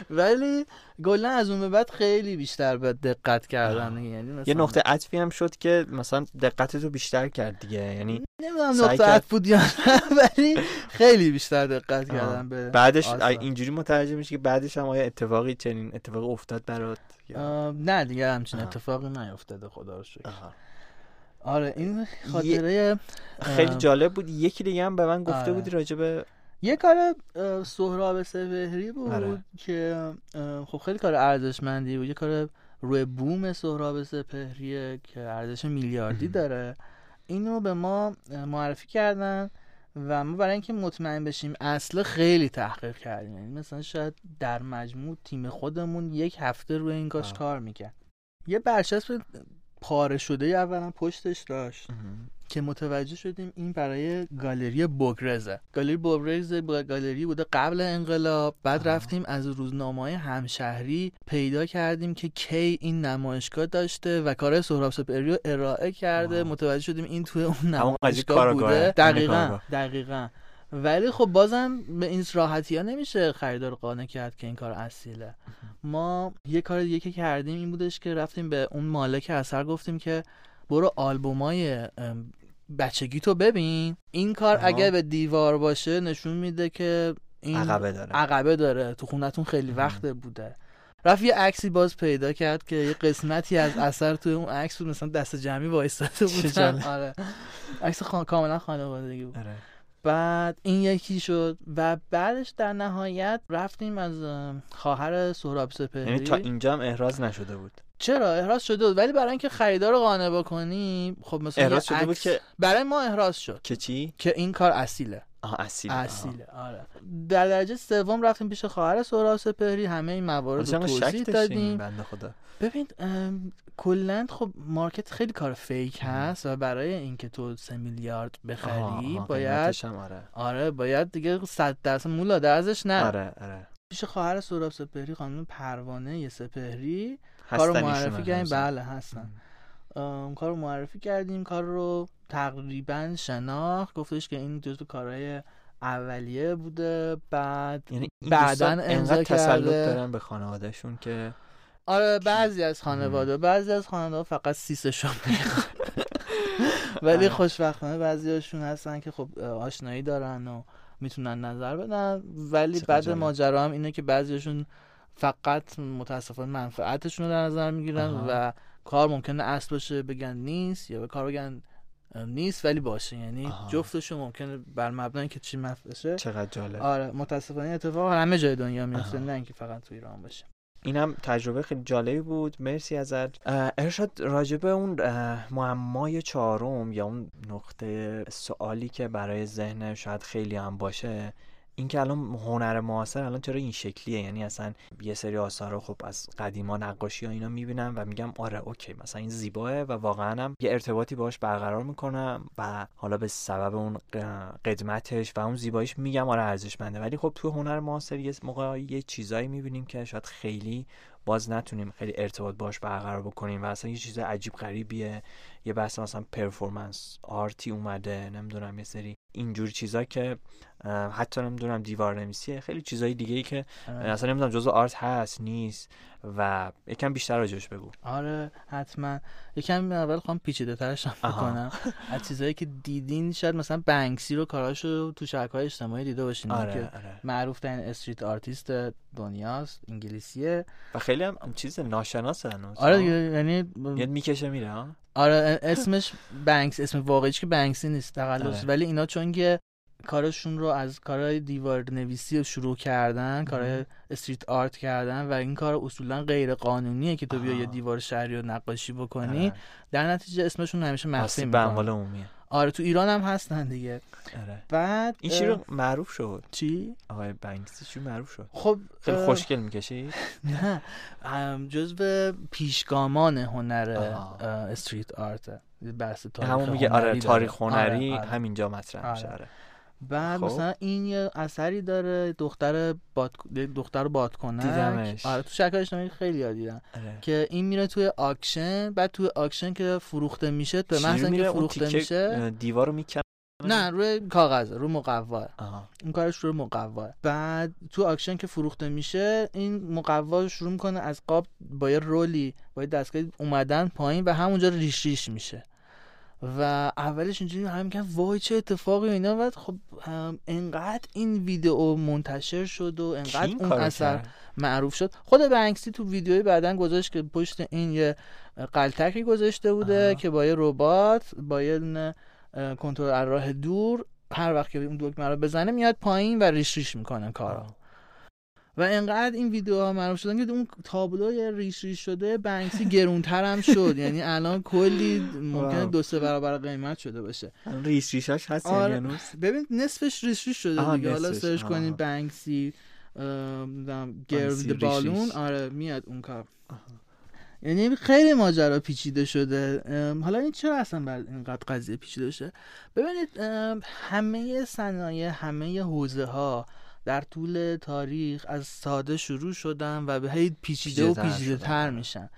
ولی گلا از اون به بعد خیلی بیشتر به دقت کردن. یعنی مثلا... یه نقطه عطفی هم شد که مثلا دقت رو بیشتر کرد دیگه. یعنی نمی‌دونم نقطه عطف بود یا ولی خیلی بیشتر دقت کردن به بعدش اینجوری متوجه میشه که بعدش هم آیا اتفاقی چنین اتفاقی افتاد برات نه دیگه همچین اتفاقی نیفتاده خدا رو شکر. آره این خاطره خیلی جالب بود. یکی دیگه هم به من گفته آره. بودی راجع به یه کار سهراب سپهری بود آره. که خب خیلی کار ارزشمندی بود. یه کار روی بوم سهراب سپهریه که ارزش میلیاردی داره. اینو به ما معرفی کردن و ما برای اینکه مطمئن بشیم اصل خیلی تحقیق کردیم. یعنی مثلا شاید در مجموع تیم خودمون یک هفته روی این کاش کار می‌کرد. یه برچسب پاره شده اولا پشتش داشت. که متوجه شدیم این برای گالری بوگرزه. گالری بوگرز گالری بوده قبل انقلاب. بعد رفتیم از روزنامه همشهری پیدا کردیم که کی این نمایشگاه داشته و کار سهراب سپهری رو ارائه کرده. متوجه شدیم این توی اون نمایشگاه بوده. دقیقا دقیقا. ولی خب بازم به این راحتی ها نمیشه خریدار قانع کرد که این کار اصیله. ما یه کار دیگه که کردیم این بودش که رفتیم به اون مالک اثر گفتیم که برو آلبومای بچگی تو ببین. این کار اگه به دیوار باشه نشون میده که این عقبه داره. عقبه داره. تو خونتون خیلی وقت بوده. رفت یه عکسی باز پیدا کرد که یه قسمتی از اثر توی اون عکس بود. مثلا دست جمعی وایستاده بود آره. عکس خان... کاملا خانوادگی بود. آره. بعد این یکی شد و بعدش در نهایت رفتیم از خواهر سهراب سپهری. یعنی تا اینجا هم احراز نشده بود. چرا؟ احراز شده بود. ولی برای اینکه خریدار رو قانع بکنیم خب مثلا احراز شده بود که برای ما احراز شد. که چی؟ که این کار اصیله. آه اصیله آره. در درجه سوم رفتیم پیش خواهر سهراب سپهری همه این موارد رو توضیح دادیم. بنده خدا. ببین کلا خب مارکت خیلی کار فیک هست و برای اینکه تو سه میلیارد بخری باید آره. آره باید دیگه 100 درصد مولا ازش نه. آره آره. پیش خواهر سهراب سپهری خانم پروانه سپهری. کارو معرفی کردیم؟ بله هستن. کار رو معرفی کردیم کار رو تقریبا شناخت. گفتش که این جزو کارهای اولیه بوده. بعد یعنی بعدا انقدر تسلط دارن به خانوادهشون که آره بعضی از خانواده. بعضی از خانواده فقط سیسشون ولی آره. خوشبختانه بعضیاشون هستن که خب آشنایی دارن و می‌تونن نظر بدن. ولی بعد ماجرا هم اینه که بعضیشون فقط متاسفانه منفعتشون رو در نظر می‌گیرن و کار ممکنه اصل باشه بگن نیست یا به کار بگن نیست ولی باشه. یعنی جفتشون ممکنه بر مبنای که چی مفشه چقدر جالب. آره متاسفانه اتفاق همه جای دنیا میفته نه اینکه فقط تو ایران باشه. اینم تجربه خیلی جالبی بود. مرسی ازت. ارشاد راجبه اون معمای چهارم یا اون نقطه سوالی که برای ذهن شاید خیلی هم باشه این که الان هنر معاصر الان چرا این شکلیه؟ یعنی اصلا یه سری آثار رو خب از قدیما نقاشی ها اینا می‌بینم و میگم آره okay مثلا این زیباه و واقعا هم یه ارتباطی باش برقرار می‌کنم و حالا به سبب اون قدمتش و اون زیباییش میگم آره ارزشمنده. ولی خب تو هنر معاصر یه موقع یه چیزایی می‌بینیم که شاید خیلی باز نتونیم خیلی ارتباط باش برقرار بکنیم و اصلا یه چیز عجیب غریبیه. یه بحث مثلا performance art ی اومده نمی‌دونم یه سری اینجور چیزا که حتی نمی‌دونم دیوار نمیسیه خیلی چیزای دیگه ای که آره. اصلا نمی‌دونم جزو art هست نیست و یکم بیشتر راجعش بگو. آره حتما. یکم اول خواهم پیچیده ترش بکنم. از چیزایی که دیدین شاید مثلا Banksy رو کاراشو تو شبکه‌های اجتماعی دیده باشین. آره، که آره. معروف ترین street artist دنیاست انگلیسیه. و خیلی هم چیز ناشناسه هنوز آره یعنی یعنی می‌کشه میره آره اسمش بنکس اسم واقعیش که بنکسی نیست تقلص آره. ولی اینا چون که کارشون رو از کارهای دیوار نویسی رو شروع کردن کارهای استریت آرت کردن و این کار اصولا غیر قانونیه که تو بیا یه دیوار شهری رو نقاشی بکنی آره. در نتیجه اسمشون همیشه مخفی می‌کنن. عمومیه. آره تو ایران هم هستن دیگه. آره. بعد این شیر معروف شد. چی؟ آقای بنکسی چی معروف شد. خب خیلی خوشگل می‌کشی؟ نه. جزو پیشگامان هنر street art. بحث تاریخ همون میگه آره تاریخ هنری آره، آره. همینجا مطرح میشه آره. بعد خب. مثلا این یه اثری داره دختر باد دختر بادکنک. دیدمش. آره تو شبکه اجتماعی خیلی زیاد دیدم. آره. که این میره توی auction بعد توی auction که فروخته میشه به محض اینکه فروخته میشه دیوارو می‌کنه نه روی کاغذ رو مقوا. این کارش روی مقوا. بعد تو auction که فروخته میشه این مقوا شروع می‌کنه از قاب با یه رولی با یه دستگاه اومدن پایین و همونجا ریش ریش میشه. و اولش اینجوری هم میگن وای چه اتفاقی اینا. بعد خب انقدر این ویدیو منتشر شد و انقدر اون اثر معروف شد. خود بنکسی تو ویدیوی بعدا گذاشت که پشت این یه قلتکی گذاشته بوده که با یه ربات با یه کنترل راه دور هر وقت که اون دکمه رو بزنه میاد پایین و ریش ریش می‌کنه کارا و انقدر این ویدیوها معروف شدن که اون تابلوی ریش ریش شده بنکسی گرونتر هم شد. یعنی الان کلی ممکنه دو سه برابر قیمت شده باشه. ریش ریشاش هست یعنی آره. ببین نصفش ریش ریش شده دیگه. حالا سرچ کنین بنکسی گرد بالون آره میاد اون کار. یعنی خیلی ماجرا پیچیده شده. حالا این چرا اصلا بعد اینقدر قضیه پیچیده شده ببینید همه صنایع همه حوزه ها در طول تاریخ از ساده شروع شدن و به هی پیچیده و پیچیده تر میشن.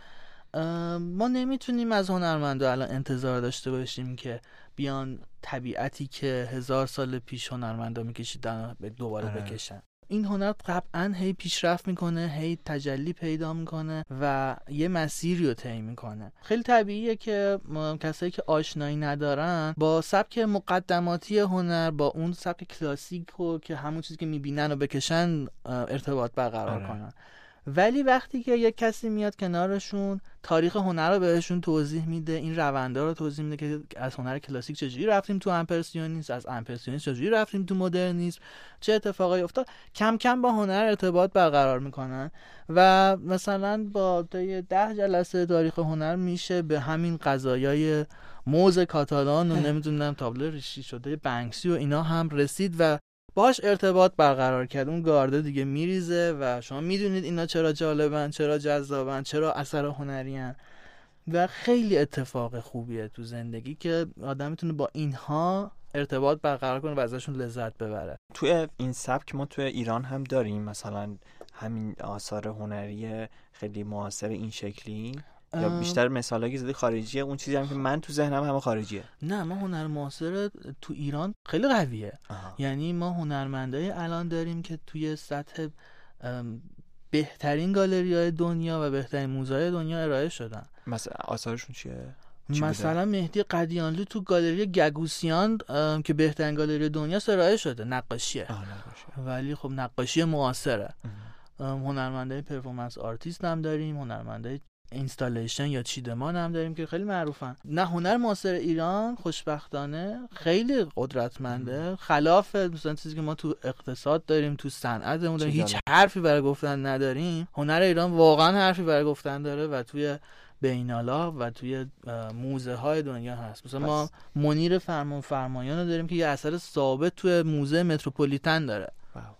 ما نمی‌تونیم از هنرمندا الان انتظار داشته باشیم که بیان طبیعتی که هزار سال پیش هنرمندا میکشیدن دوباره آره. بکشن. این هنر قطعا هی پیشرفت می‌کنه هی تجلی پیدا می‌کنه و یه مسیری رو طی می‌کنه خیلی طبیعیه که کسایی که آشنایی ندارن با سبک مقدماتی هنر با اون سبک کلاسیک رو که همون چیزی که می‌بینن و بکشن ارتباط برقرار آره. کنن ولی وقتی که یک کسی میاد کنارشون تاریخ هنر رو بهشون توضیح میده این رونده رو توضیح میده که از هنر کلاسیک چجوری رفتیم تو امپرسیونیسم از امپرسیونیسم چجوری رفتیم تو مدرنیسم چه اتفاقایی افتاد. کم کم با هنر ارتباط برقرار می‌کنن و مثلا با ده جلسه تاریخ هنر میشه به همین قضایای موز کاتالان و نمی‌دونم تابلو ریشی شده بنکسی و اینا هم رسید و باش ارتباط برقرار کرد. اون گارده دیگه میریزه و شما می‌دونید اینا چرا جالبن چرا جذابن چرا اثر هنری و خیلی اتفاق خوبیه تو زندگی که آدم می‌تونه با اینها ارتباط برقرار کنه و ازشون لذت ببره. توی این سبک ما توی ایران هم داریم. مثلا همین آثار هنری خیلی معاصر این شکلی. یا بیشتر مثالی زدی خارجیه اون چیزی هم که من تو ذهنم همه خارجیه. نه ما هنر معاصر تو ایران خیلی قویه. یعنی ما هنرمندای الان داریم که توی سطح بهترین گالری های دنیا و بهترین موزه دنیا ارائه شدن. مثلا آثارشون چیه؟ مثلا مهدی قدیانلو تو گالری گاگوسیان که بهترین گالری دنیا ارائه شده. نقاشیه. ولی خب نقاشی معاصره. هنرمندای performance artist هم داریم هنرمندای اینستالیشن یا چیدمان هم داریم که خیلی معروفن. نه هنر معاصر ایران خوشبختانه خیلی قدرتمنده. خلاف مثلا چیزی که ما تو اقتصاد داریم تو صنعت داریم هیچ حرفی برای گفتن نداریم. هنر ایران واقعا حرفی برای گفتن داره و توی بینالا و توی موزه های دنیا هست. مثلا ما منیر فرمان فرمایان رو داریم که یه اثر ثابت توی موزه متروپولیتن داره.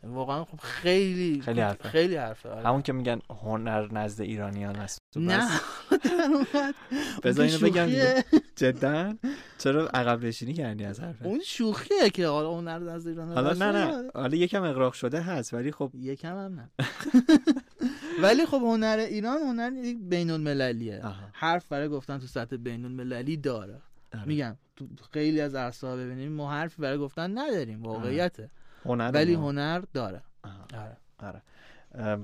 واقعا خب خیلی خیلی حرفه. خیلی حرفه آره. همون که میگن هنر نزد ایرانیان هست نه. بذار اینو بگم جدا. چرا عقب نشینی کردی از حرفه؟ اون شوخیه که حالا هنر نزد ایران حالا نه نه. حالا یکم اقراق شده هست ولی خب یکم هم نه. ولی خب هنر ایران هنر بین المللیه حرف برای گفتن تو سطح بین المللی داره. آره. میگم تو خیلی از عرصه‌ها ببینیم ما حرفی برای گفتن نداریم واقعیته. هنر ولی هنر داره. آره. آره.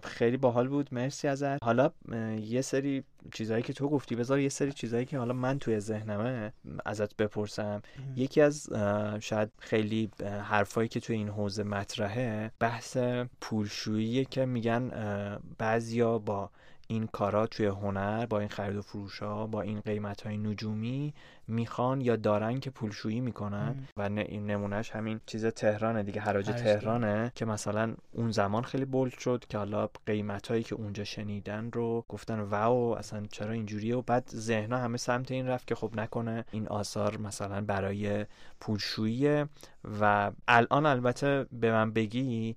خیلی باحال بود. مرسی ازت. حالا یه سری چیزهایی که تو گفتی بذار یه سری چیزهایی که حالا من توی ذهنمه ازت بپرسم. یکی از شاید خیلی حرفایی که توی این حوزه مطرحه بحث پولشویی که میگن بعضیا با این کارا توی هنر با این خرید و فروش ها با این قیمت های نجومی می‌خوان یا دارن که پولشویی می‌کنن و این نمونهش همین چیز تهرانه دیگه حراج تهرانه که مثلا اون زمان خیلی بولد شد که حالا قیمت هایی که اونجا شنیدن رو گفتن واو اصلا چرا اینجوریه؟ و بعد ذهنا همه سمت این رفت که خب نکنه این آثار مثلا برای پولشویی و الان البته به من بگی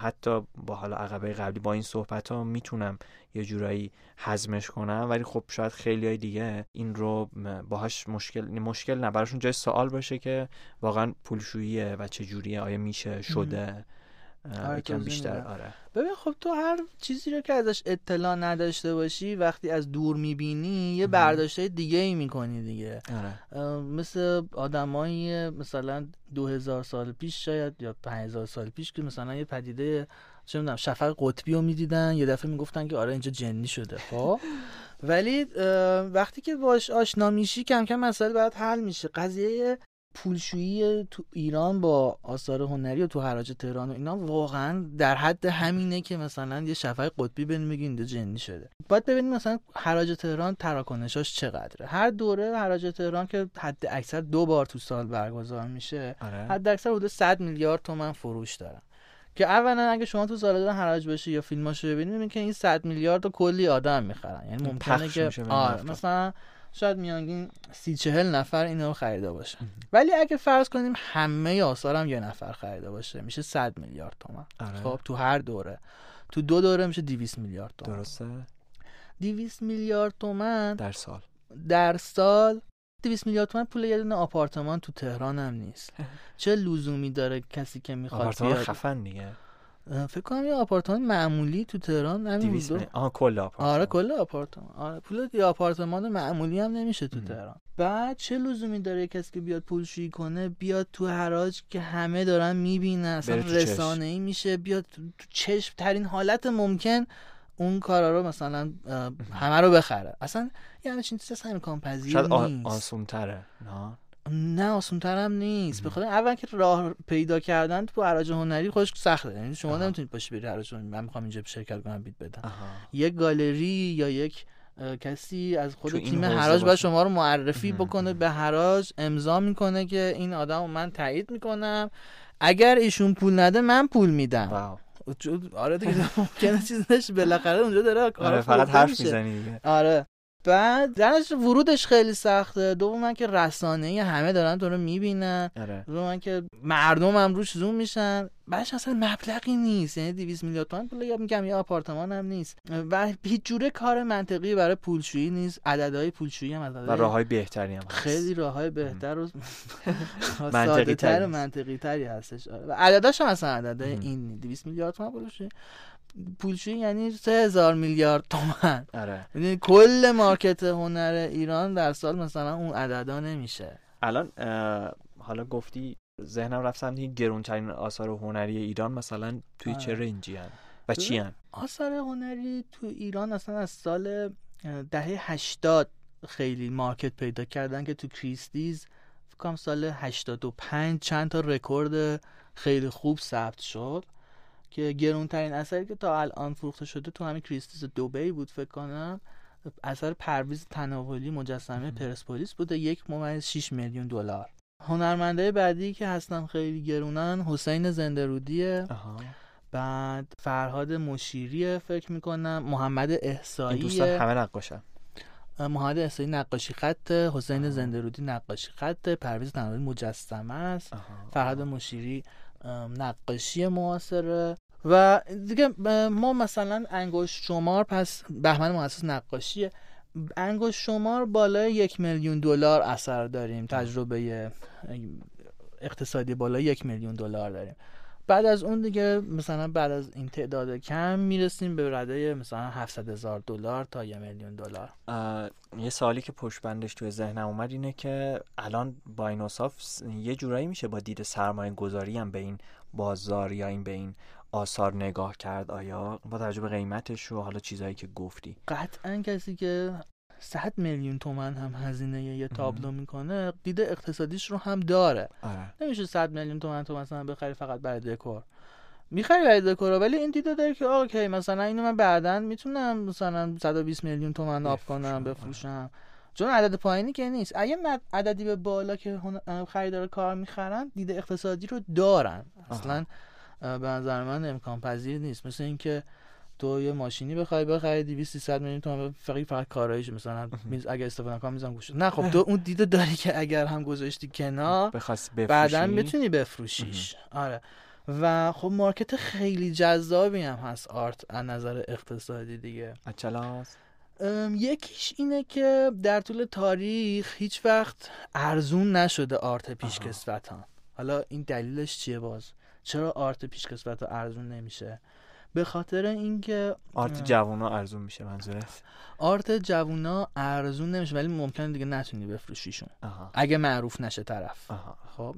حتی با حالا عقبه قبلی با این صحبت ها می‌تونم یه جورایی حزمش کنم ولی خب شاید خیلی های دیگه این رو باهاش مشکل مشکل نه براشون جای سوال باشه که واقعا پولشوییه و چه جوریه آیا میشه شده آره کم بیشتر آره. ببین خب تو هر چیزی رو که ازش اطلاع نداشته باشی وقتی از دور می‌بینی یه برداشته دیگه ای می‌کنی دیگه. آره. مثل آدمایی مثلا دو هزار سال پیش شاید یا هزار سال پیش که مثلا یه پدیده چه می‌دونم شفق قطبی رو می‌دیدن یه دفعه می‌گفتن که آره اینجا جنی شده خب. ولی وقتی که باش آشنا میشی کم کم مسئله باید حل میشه. قضیه پولشویی تو ایران با آثار هنری و تو حراج تهران و اینا واقعا در حد همینه که مثلا یه شفای قطبی بین میگی اینجا جنی شده. باید ببینیم مثلا حراج تهران تراکنشاش چقدره. هر دوره حراج تهران که حد اکثر دو بار تو سال برگزار میشه آره. حد اکثر حدود 100 میلیارد تومن فروش دارن. که اولا اگه شما تو سالادان حراج باشی یا فیلماشو ببینید که این 100 میلیارد رو کلی آدم می‌خرن. یعنی ممکنه که آره مثلا شاید میانگین سی چهل نفر اینو رو خریده باشه ولی اگه فرض کنیم همه آثارم یه نفر خریده باشه میشه 100 میلیارد تومن آره. خب تو هر دوره. تو دو دوره میشه 200 میلیارد تومن درسته؟ 200 میلیارد تومن در سال. در سال 200 میلیارد تومن پول یه دونه آپارتمان تو تهران هم نیست. چه لزومی داره کسی که می‌خواد آپارتمان خفن دیگه. فکر کنم یه آپارتمان معمولی تو تهران همین آها کل آپارتمان. آره کل آپارتمان. آره پول یه آپارتمان معمولی هم نمیشه تو تهران. بعد چه لزومی داره کسی که بیاد پولشویی کنه؟ بیاد تو حراج که همه دارن می‌بینن اصلا رسانه ای میشه. بیاد تو چشم ترین حالت ممکن اون کارا رو مثلا همه رو بخره. اصلا یعنی چین چیز امکان پذیر نیست. آسون تره نه نه آسونتر هم نیست بخاطر اول که راه پیدا کردن تو حراج هنری خودش سخته. یعنی شما نمی‌تونید باشی بری حراج من می‌خوام اینجا شرکت کنم بیت بدم. یک گالری یا یک کسی از خود تیم حراج باید شما رو معرفی بکنه به حراج امضا می‌کنه که این آدم من تایید می‌کنم. اگر ایشون پول نده من پول میدم. آره دیگه ممکنه چیزش بالاخره اونجا داره آره فقط حرف می‌زنی آره. بعد درش ورودش خیلی سخته. دوم که رسانه همه دارن تو رو می‌بینن. آره. دوم که مردم هم روش زوم میشن. بعدش اصلا مبلغی نیست. یعنی 200 میلیارد تومان پول یا میگم یه آپارتمان هم نیست. و هیچ جوره کار منطقی برای پولشویی نیست. عددهای پولشویی هم و راههای بهتری هم هست. خیلی راههای بهتر و منطقی تر و منطقی تری هستش. آره. و عدداش هم اصلا عددهای این 200 میلیارد تومان پولشویی. پولشویی یعنی سه هزار میلیارد تومن آره یعنی کل مارکت هنر ایران در سال مثلا اون عددا نمیشه الان حالا گفتی ذهنم رفت سمت گرونترین آثار هنری ایران مثلا توی چه آره. رنجی هن؟ و چی هست؟ آثار هنری تو ایران اصلا از سال دهه هشتاد خیلی market پیدا کردن که تو کریستیز فکرم سال 85 چند تا رکورد خیلی خوب ثبت شد که گرونترین اثری که تا الان فروخته شده تو همین کریستیز دوبی بود فکر کنم اثر پرویز تناولی مجسمه پرسپولیس بوده یک ممیز 6 میلیون دلار. هنرمنده بعدی که هستن خیلی گرونن حسین زندرودیه. بعد فرهاد مشیریه فکر می‌کنم محمد احسایی دوستان همه نقاشن. محمد احسایی نقاشی خط حسین زندرودی نقاشی خط پرویز تناولی مجسمه است. فرهاد مشیری نقاشی معاصره. و دیگه ما مثلا انگشت شمار پس بهمن مؤسس نقاشیه. انگشت شمار بالای یک میلیون دلار اثر داریم تجربه اقتصادی بالای یک میلیون دلار داریم. بعد از اون دیگه مثلا بعد از این تعداد کم می‌رسیم به رده مثلا 700 هزار دلار تا یه میلیون دلار. یه سالی که پشت بندش توی ذهنم اومد اینه که الان با این یه جورایی میشه با دید سرمایه گذاری هم به این بازار یا این به این آثار نگاه کرد آیا؟ با توجه به قیمتش و حالا چیزهایی که گفتی. قطعا کسی که 100 میلیون تومن هم هزینه یه تابلو می‌کنه دید اقتصادیش رو هم داره. آره. نمیشه 100 میلیون تومن تو مثلا بخری فقط برای دکور. می‌خری برای دکور ولی این دیده داره که اوکی مثلا اینو من بعدا می‌تونم مثلا 120 میلیون تومن آب کنم بفروشم. چون عدد پایینی که نیست. اگه عددی به بالا که خریدار کار می‌خرن دید اقتصادی رو دارن. اصلا به نظر من امکان پذیر نیست. مثل اینکه تو یه ماشینی بخوای بخری 200 300 میلیون تومان فقط فقط کارایش مثلا میز اگه استفاده نکنم می‌زنم گوش نه خب تو اون دیدو داری که اگر هم گذاشتی کنار بعدا می‌تونی بفروشیش. آره. و خب market خیلی جذابی هم هست art از نظر اقتصادی دیگه. اچلاس یکیش اینه که در طول تاریخ هیچ وقت ارزون نشده art پیشکسوتان حالا این دلیلش چیه باز؟ چرا art پیشکسوت ارزون نمیشه؟ به خاطر اینکه art جوونا ارزون میشه منظورت؟ art جوونا ارزون نمیشه ولی ممکنه دیگه نتونی بفروشیشون اگه معروف نشه طرف. خب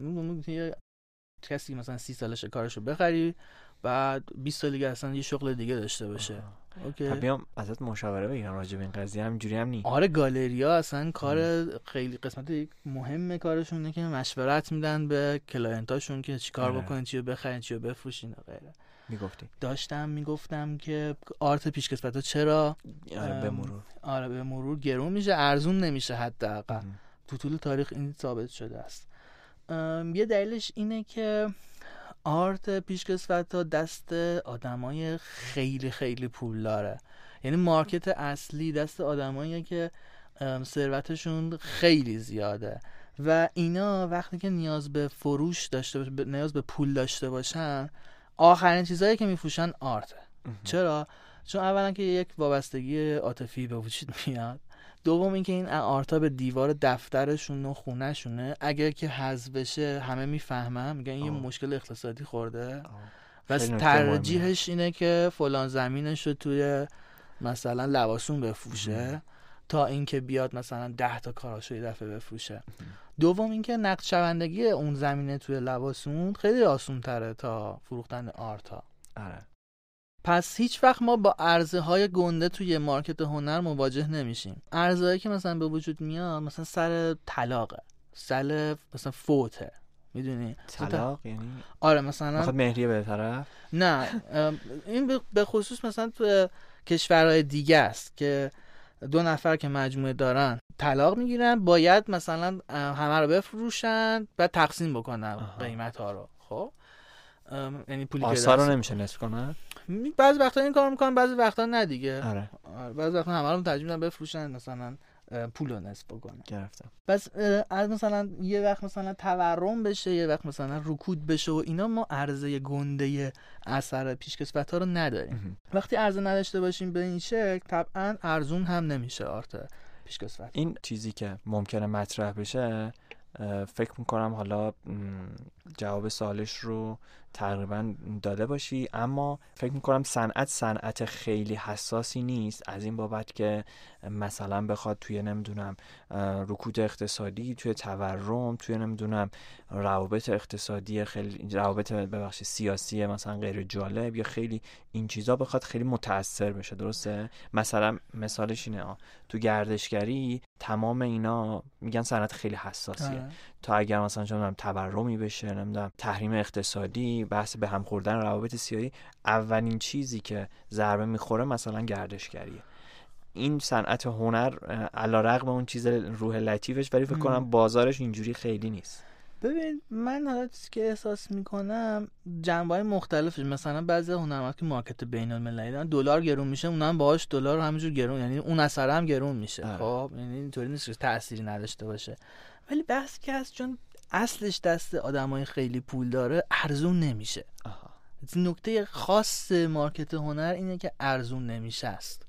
کسی مثلا سی سالش کارشو بخری بعد 20 سال دیگه اصلا یه شغل دیگه داشته باشه. okay. بیام ازت مشاوره بگیرم راجع به این قضیه همینجوری هم نیست آره گالریا اصلا کار خیلی قسمت مهم کارشونه که مشورت میدن به client اشون که چیکار آره. بکنین چی رو بخرین چی رو بفروشین و غیره. می‌گفتی. داشتم می‌گفتم که art پیشکسوت چرا آره به مرور. آره به مرور گرون میشه ارزون نمیشه حداقل. تو طول تاریخ این ثابت شده است. یه دلیلش اینه که آرت پیشکسوت ها دست آدمای خیلی خیلی پول داره. یعنی مارکت اصلی دست آدمایی که ثروتشون خیلی زیاده. و اینا وقتی که نیاز به فروش داشته باشه نیاز به پول داشته باشن آخرین چیزهایی که میفروشن آرته چرا؟ چون اولا که یک وابستگی عاطفی به وجود میاد. دوم اینکه این آرتا به دیوار دفترشون و خونهشونه. اگر که حذف بشه همه می‌فهمن. میگن این یه مشکل اقتصادی خورده. و ترجیحش اینه که فلان زمینش رو توی مثلا لباسون بفروشه تا اینکه بیاد مثلا ده تا کاراشو یه دفعه بفروشه. دوم اینکه نقد شوندگی اون زمینه توی لباسون خیلی آسون تره تا فروختن آرتا. آره. پس هیچ وقت ما با عرضه های گنده توی مارکت هنر مواجه نمیشیم. عرضه که مثلا به وجود میاد مثلا سر طلاقه سر مثلا فوته. می‌دونی؟ طلاق یعنی؟ آره مثلا مهریه به طرف؟ نه این به خصوص مثلا تو کشورهای دیگه است که دو نفر که مجموعه دارن طلاق می‌گیرن باید مثلا همه رو بفروشن و تقسیم بکنن قیمت ها رو. خب؟ یعنی پولی آثار رو نمیشه نصف کنن؟ بعضی وقتا این کار می‌کنن بعضی وقتا نه دیگه. آره. آره بعضی وقتا همه رو ترجیح بفروشن مثلا پول رو نصف بکنن گرفتم. پس از مثلا یه وقت مثلا تورم بشه یه وقت مثلا رکود بشه و اینا ما عرضه گنده اثر پیشکسوت ها رو نداریم. وقتی عرضه نداشته باشیم به این شکل طبعا ارزون هم نمیشه آرت پیشکسوت. این چیزی که ممکنه مطرح بشه فکر می‌کنم حالا جواب سالش رو تقریبا داده باشی اما فکر می‌کنم صنعت صنعت خیلی حساسی نیست از این بابت که مثلا بخواد توی نمی‌دونم رکود اقتصادی توی تورم توی نمی‌دونم روابط اقتصادی خیلی روابط ببخش سیاسی مثلا غیر جالب یا خیلی این چیزا بخواد خیلی متاثر بشه درسته مثلا مثالش اینه تو گردشگری تمام اینا میگن صنعت خیلی حساسیه آره. تا اگر مثلا چون تورمی بشه نمی‌دونم تحریم اقتصادی بحث به هم خوردن روابط سیاسی اولین چیزی که ضربه می‌خوره مثلا گردشگریه. این صنعت هنر علا رقم اون چیز روح لطیفش ولی فکر کنم بازارش اینجوری خیلی نیست. ببین من حالا چیزی که احساس می‌کنم جنبه های مختلفش. مثلا بعضی هنرمند که مارکت بین المللی دلار گرون میشه اونم هم باهاش دلار همینجور گرون یعنی اون اثر هم گرون میشه. آره. خب یعنی اینطوری نیست که تأثیری نداشته باشه. ولی بحث که هست چون اصلش دست آدمای خیلی پول داره ارزون نمیشه. نکته خاص مارکت هنر اینه که ارزون نمیشه است.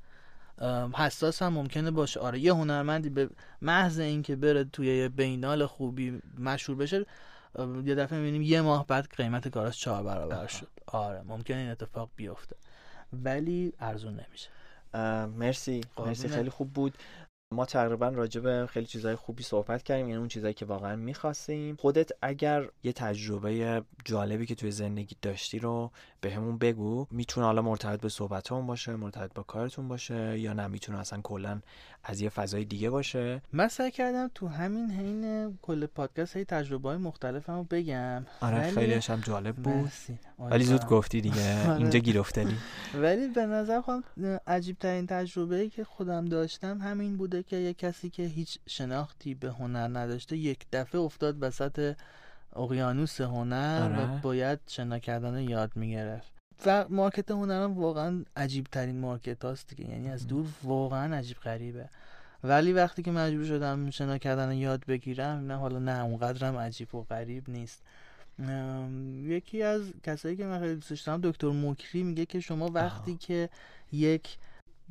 حساس هم ممکنه باشه. آره یه هنرمندی به محض اینکه بره توی بینال خوبی مشهور بشه یه دفعه می‌بینیم یه ماه بعد قیمت کاراش چهار برابر شد. آره ممکنه این اتفاق بیفته. ولی ارزون نمیشه. مرسی. مرسی خیلی خوب بود. ما تقریبا راجع به خیلی چیزهای خوبی صحبت کردیم یعنی اون چیزهایی که واقعا می‌خواستیم. خودت اگر یه تجربه جالبی که توی زندگی داشتی رو بهمون به بگو می‌تونه حالا مرتبط به صحبتمون باشه مرتبط با کارتون باشه یا نه؟ می‌تونه اصلا کلا از یه فضای دیگه باشه؟ من سعی کردم تو همین حین کل پادکست هی تجربه های مختلفمو بگم. آره ولی... خیلی هم جالب بود. ولی زود گفتی دیگه. آره. اینجا گیر افتادی ولی به نظر خودم عجیب ترین تجربه ای که خودم داشتم همین بوده که یه کسی که هیچ شناختی به هنر نداشته یک دفعه افتاد وسط اقیانوس هنر و آره. باید شنا کردن یاد می‌گرفت. و مارکت هنر واقعا عجیب ترین مارکت هاست دیگه. یعنی از دور واقعا عجیب غریبه. ولی وقتی که مجبور شدم شنا کردن یاد بگیرم نه حالا نه اونقدرم عجیب و غریب نیست. یکی از کسایی که من خیلی دوستش دارم دکتر موکری میگه که شما وقتی که یک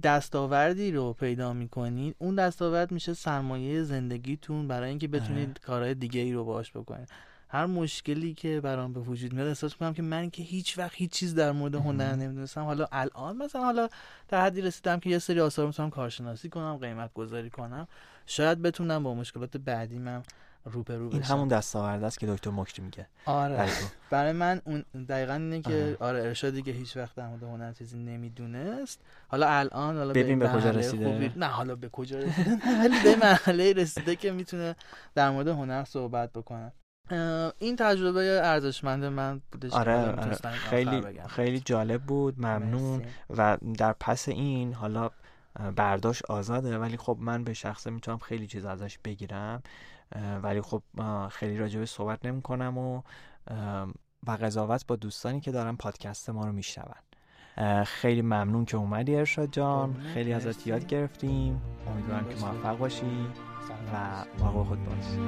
دستاوردی رو پیدا می‌کنید اون دستاورد میشه سرمایه زندگیتون برای اینکه بتونید آره. کارهای دیگه ای رو باش بکنید. هر مشکلی که برام به وجود میاد احساس می‌کنم که من که هیچ وقت هیچ چیز در مورد هنر نمی‌دونستم. حالا الان مثلا حالا در حدی رسیدم که یه سری آثار می‌تونم کارشناسی کنم قیمت گذاری کنم. شاید بتونم با مشکلات بعدیم روبرو این همون دستاورد است که دکتر مکری میگه. آره. برای من اون دقیقا اینه که آره, آره ارشادی که هیچ وقت در مورد هنر چیزی نمی‌دونست. حالا الان حالا ببین به, کجا رسیده. نه حالا به کجا رسیده؟ ولی به مرحله رسیده که می‌تونه در مورد هنر صحبت بکنه. این تجربه ارزشمند من بودش آره, آره. خیلی خیلی جالب بود ممنون. و در پس این حالا برداشت آزاده. ولی خب من به شخصه می‌تونم خیلی چیز ازش بگیرم. ولی خب خیلی راجبه صحبت نمی کنم و و قضاوت با دوستانی که دارن پادکست ما رو میشنون. خیلی ممنون که اومدی ارشاد جان. خیلی ازت یاد گرفتیم. امیدوارم که موفق باشی و واقع خود باشی